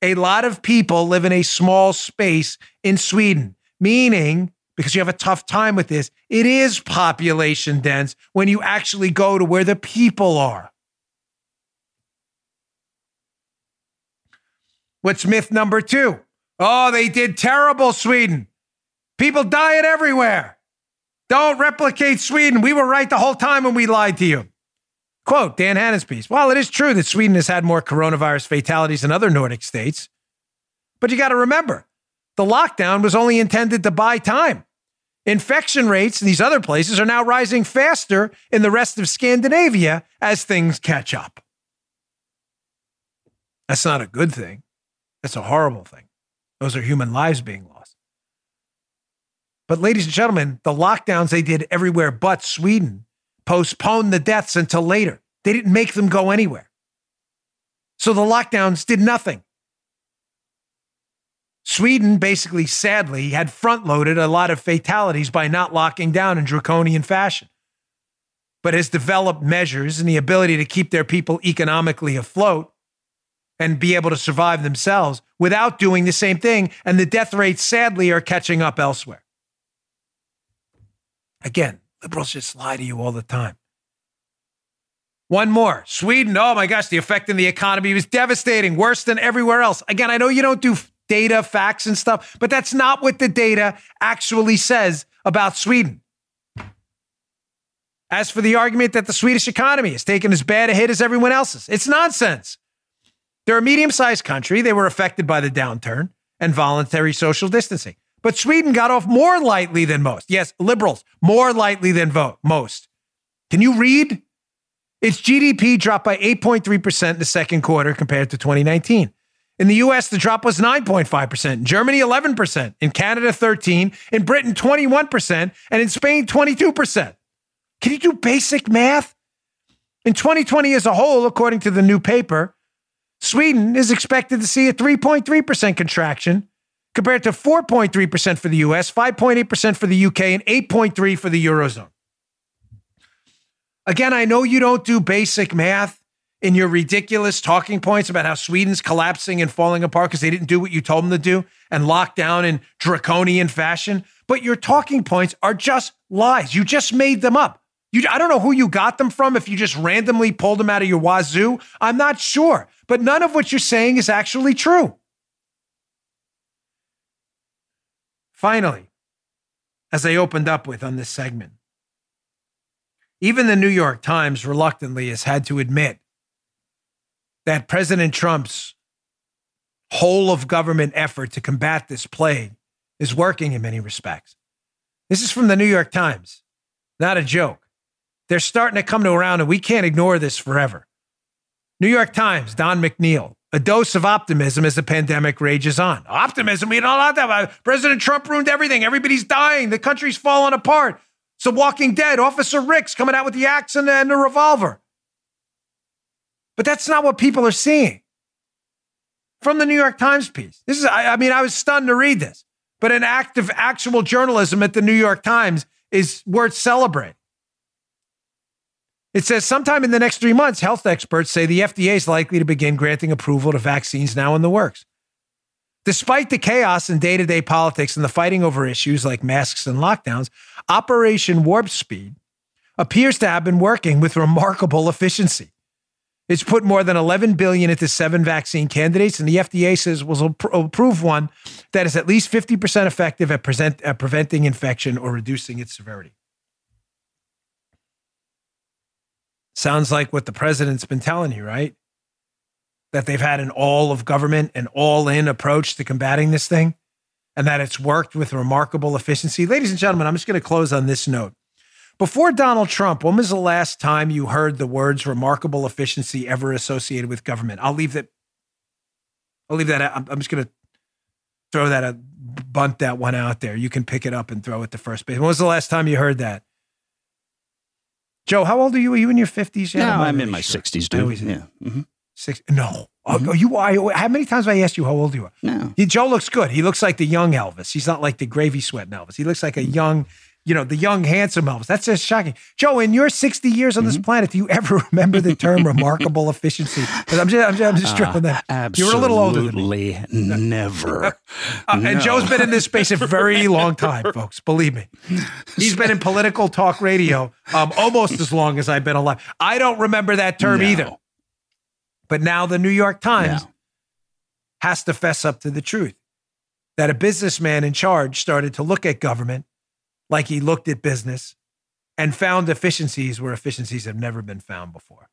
A lot of people live in a small space in Sweden, meaning because you have a tough time with this, it is population dense when you actually go to where the people are. What's myth number two? Oh, they did terrible, Sweden. People dying everywhere. Don't replicate Sweden. We were right the whole time when we lied to you. Quote Dan Hannan's piece. While it is true that Sweden has had more coronavirus fatalities than other Nordic states, but you got to remember the lockdown was only intended to buy time. Infection rates in these other places are now rising faster in the rest of Scandinavia as things catch up. That's not a good thing. That's a horrible thing. Those are human lives being lost. But, ladies and gentlemen, the lockdowns they did everywhere but Sweden postponed the deaths until later. They didn't make them go anywhere. So the lockdowns did nothing. Sweden basically, sadly, had front loaded a lot of fatalities by not locking down in draconian fashion, but has developed measures and the ability to keep their people economically afloat and be able to survive themselves without doing the same thing. And the death rates, sadly, are catching up elsewhere. Again, liberals just lie to you all the time. One more. Sweden, oh my gosh, the effect in the economy was devastating, worse than everywhere else. Again, I know you don't do data, facts, and stuff, but that's not what the data actually says about Sweden. As for the argument that the Swedish economy has taken as bad a hit as everyone else's, it's nonsense. They're a medium sized country. They were affected by the downturn and voluntary social distancing. But Sweden got off more lightly than most. Yes, liberals, more lightly than vote, most. Can you read? Its GDP dropped by 8.3% in the second quarter compared to 2019. In the US, the drop was 9.5%, in Germany 11%, in Canada 13, in Britain 21%, and in Spain 22%. Can you do basic math? In 2020 as a whole, according to the new paper, Sweden is expected to see a 3.3% contraction compared to 4.3% for the US, 5.8% for the UK, and 8.3 for the Eurozone. Again, I know you don't do basic math in your ridiculous talking points about how Sweden's collapsing and falling apart because they didn't do what you told them to do and lock down in draconian fashion, but your talking points are just lies. You just made them up. You, I don't know who you got them from, if you just randomly pulled them out of your wazoo. I'm not sure. But none of what you're saying is actually true. Finally, as I opened up with on this segment, even the New York Times reluctantly has had to admit that President Trump's whole of government effort to combat this plague is working in many respects. This is from the New York Times, not a joke. They're starting to come to around, and we can't ignore this forever. New York Times, Don McNeil, a dose of optimism as the pandemic rages on. Optimism? We don't have that. Uh, President Trump ruined everything. Everybody's dying. The country's falling apart. A Walking Dead. Officer Ricks coming out with the axe and, and the revolver. But that's not what people are seeing. From the New York Times piece. This is, I, I mean, I was stunned to read this, but an act of actual journalism at the New York Times is worth celebrating. It says sometime in the next three months, health experts say the FDA is likely to begin granting approval to vaccines now in the works. Despite the chaos in day to day politics and the fighting over issues like masks and lockdowns, Operation Warp Speed appears to have been working with remarkable efficiency. It's put more than 11 billion into seven vaccine candidates, and the FDA says will approve one that is at least 50% effective at, present, at preventing infection or reducing its severity. Sounds like what the president's been telling you, right? That they've had an all of government, an all in approach to combating this thing, and that it's worked with remarkable efficiency. Ladies and gentlemen, I'm just going to close on this note. Before Donald Trump, when was the last time you heard the words remarkable efficiency ever associated with government? I'll leave that. I'll leave that. I'm, I'm just going to throw that, a, bunt that one out there. You can pick it up and throw it to first base. When was the last time you heard that? Joe, how old are you? Are you in your fifties yet? No, not I'm in my sure. 60s, I dude. always- Yeah. hmm Six? No. Oh, you are. How many times have I asked you how old you are? No. He- Joe looks good. He looks like the young Elvis. He's not like the gravy sweating Elvis. He looks like a young, you know, the young handsome Elvis. That's just shocking. Joe, in your 60 years on this planet, do you ever remember the term remarkable efficiency? I'm just, I'm just, I'm just throwing that. Absolutely You were a little older than me. never. Uh, and Joe's been in this space a very long time, folks. Believe me. He's been in political talk radio um, almost as long as I've been alive. I don't remember that term No. either. But now the New York Times has to fess up to the truth that a businessman in charge started to look at government like he looked at business and found efficiencies where efficiencies have never been found before.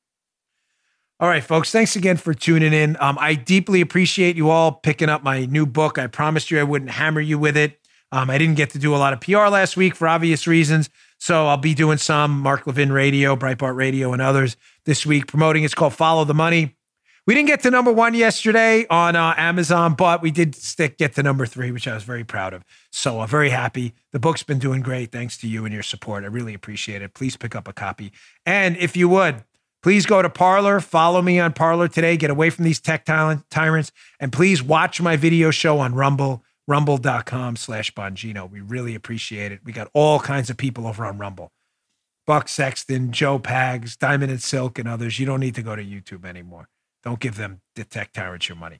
All right, folks, thanks again for tuning in. Um, I deeply appreciate you all picking up my new book. I promised you I wouldn't hammer you with it. Um, I didn't get to do a lot of PR last week for obvious reasons. So I'll be doing some Mark Levin Radio, Breitbart Radio, and others this week promoting. It's called Follow the Money. We didn't get to number one yesterday on uh, Amazon, but we did stick get to number three, which I was very proud of. So I'm very happy. The book's been doing great thanks to you and your support. I really appreciate it. Please pick up a copy. And if you would, please go to Parler, follow me on Parler today, get away from these tech ty- tyrants, and please watch my video show on Rumble, rumble.com slash Bongino. We really appreciate it. We got all kinds of people over on Rumble. Buck Sexton, Joe Pags, Diamond and Silk, and others. You don't need to go to YouTube anymore. Don't give them the tech tyrants your money.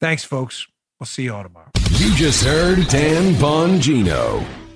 Thanks, folks. We'll see you all tomorrow. You just heard Dan Bongino.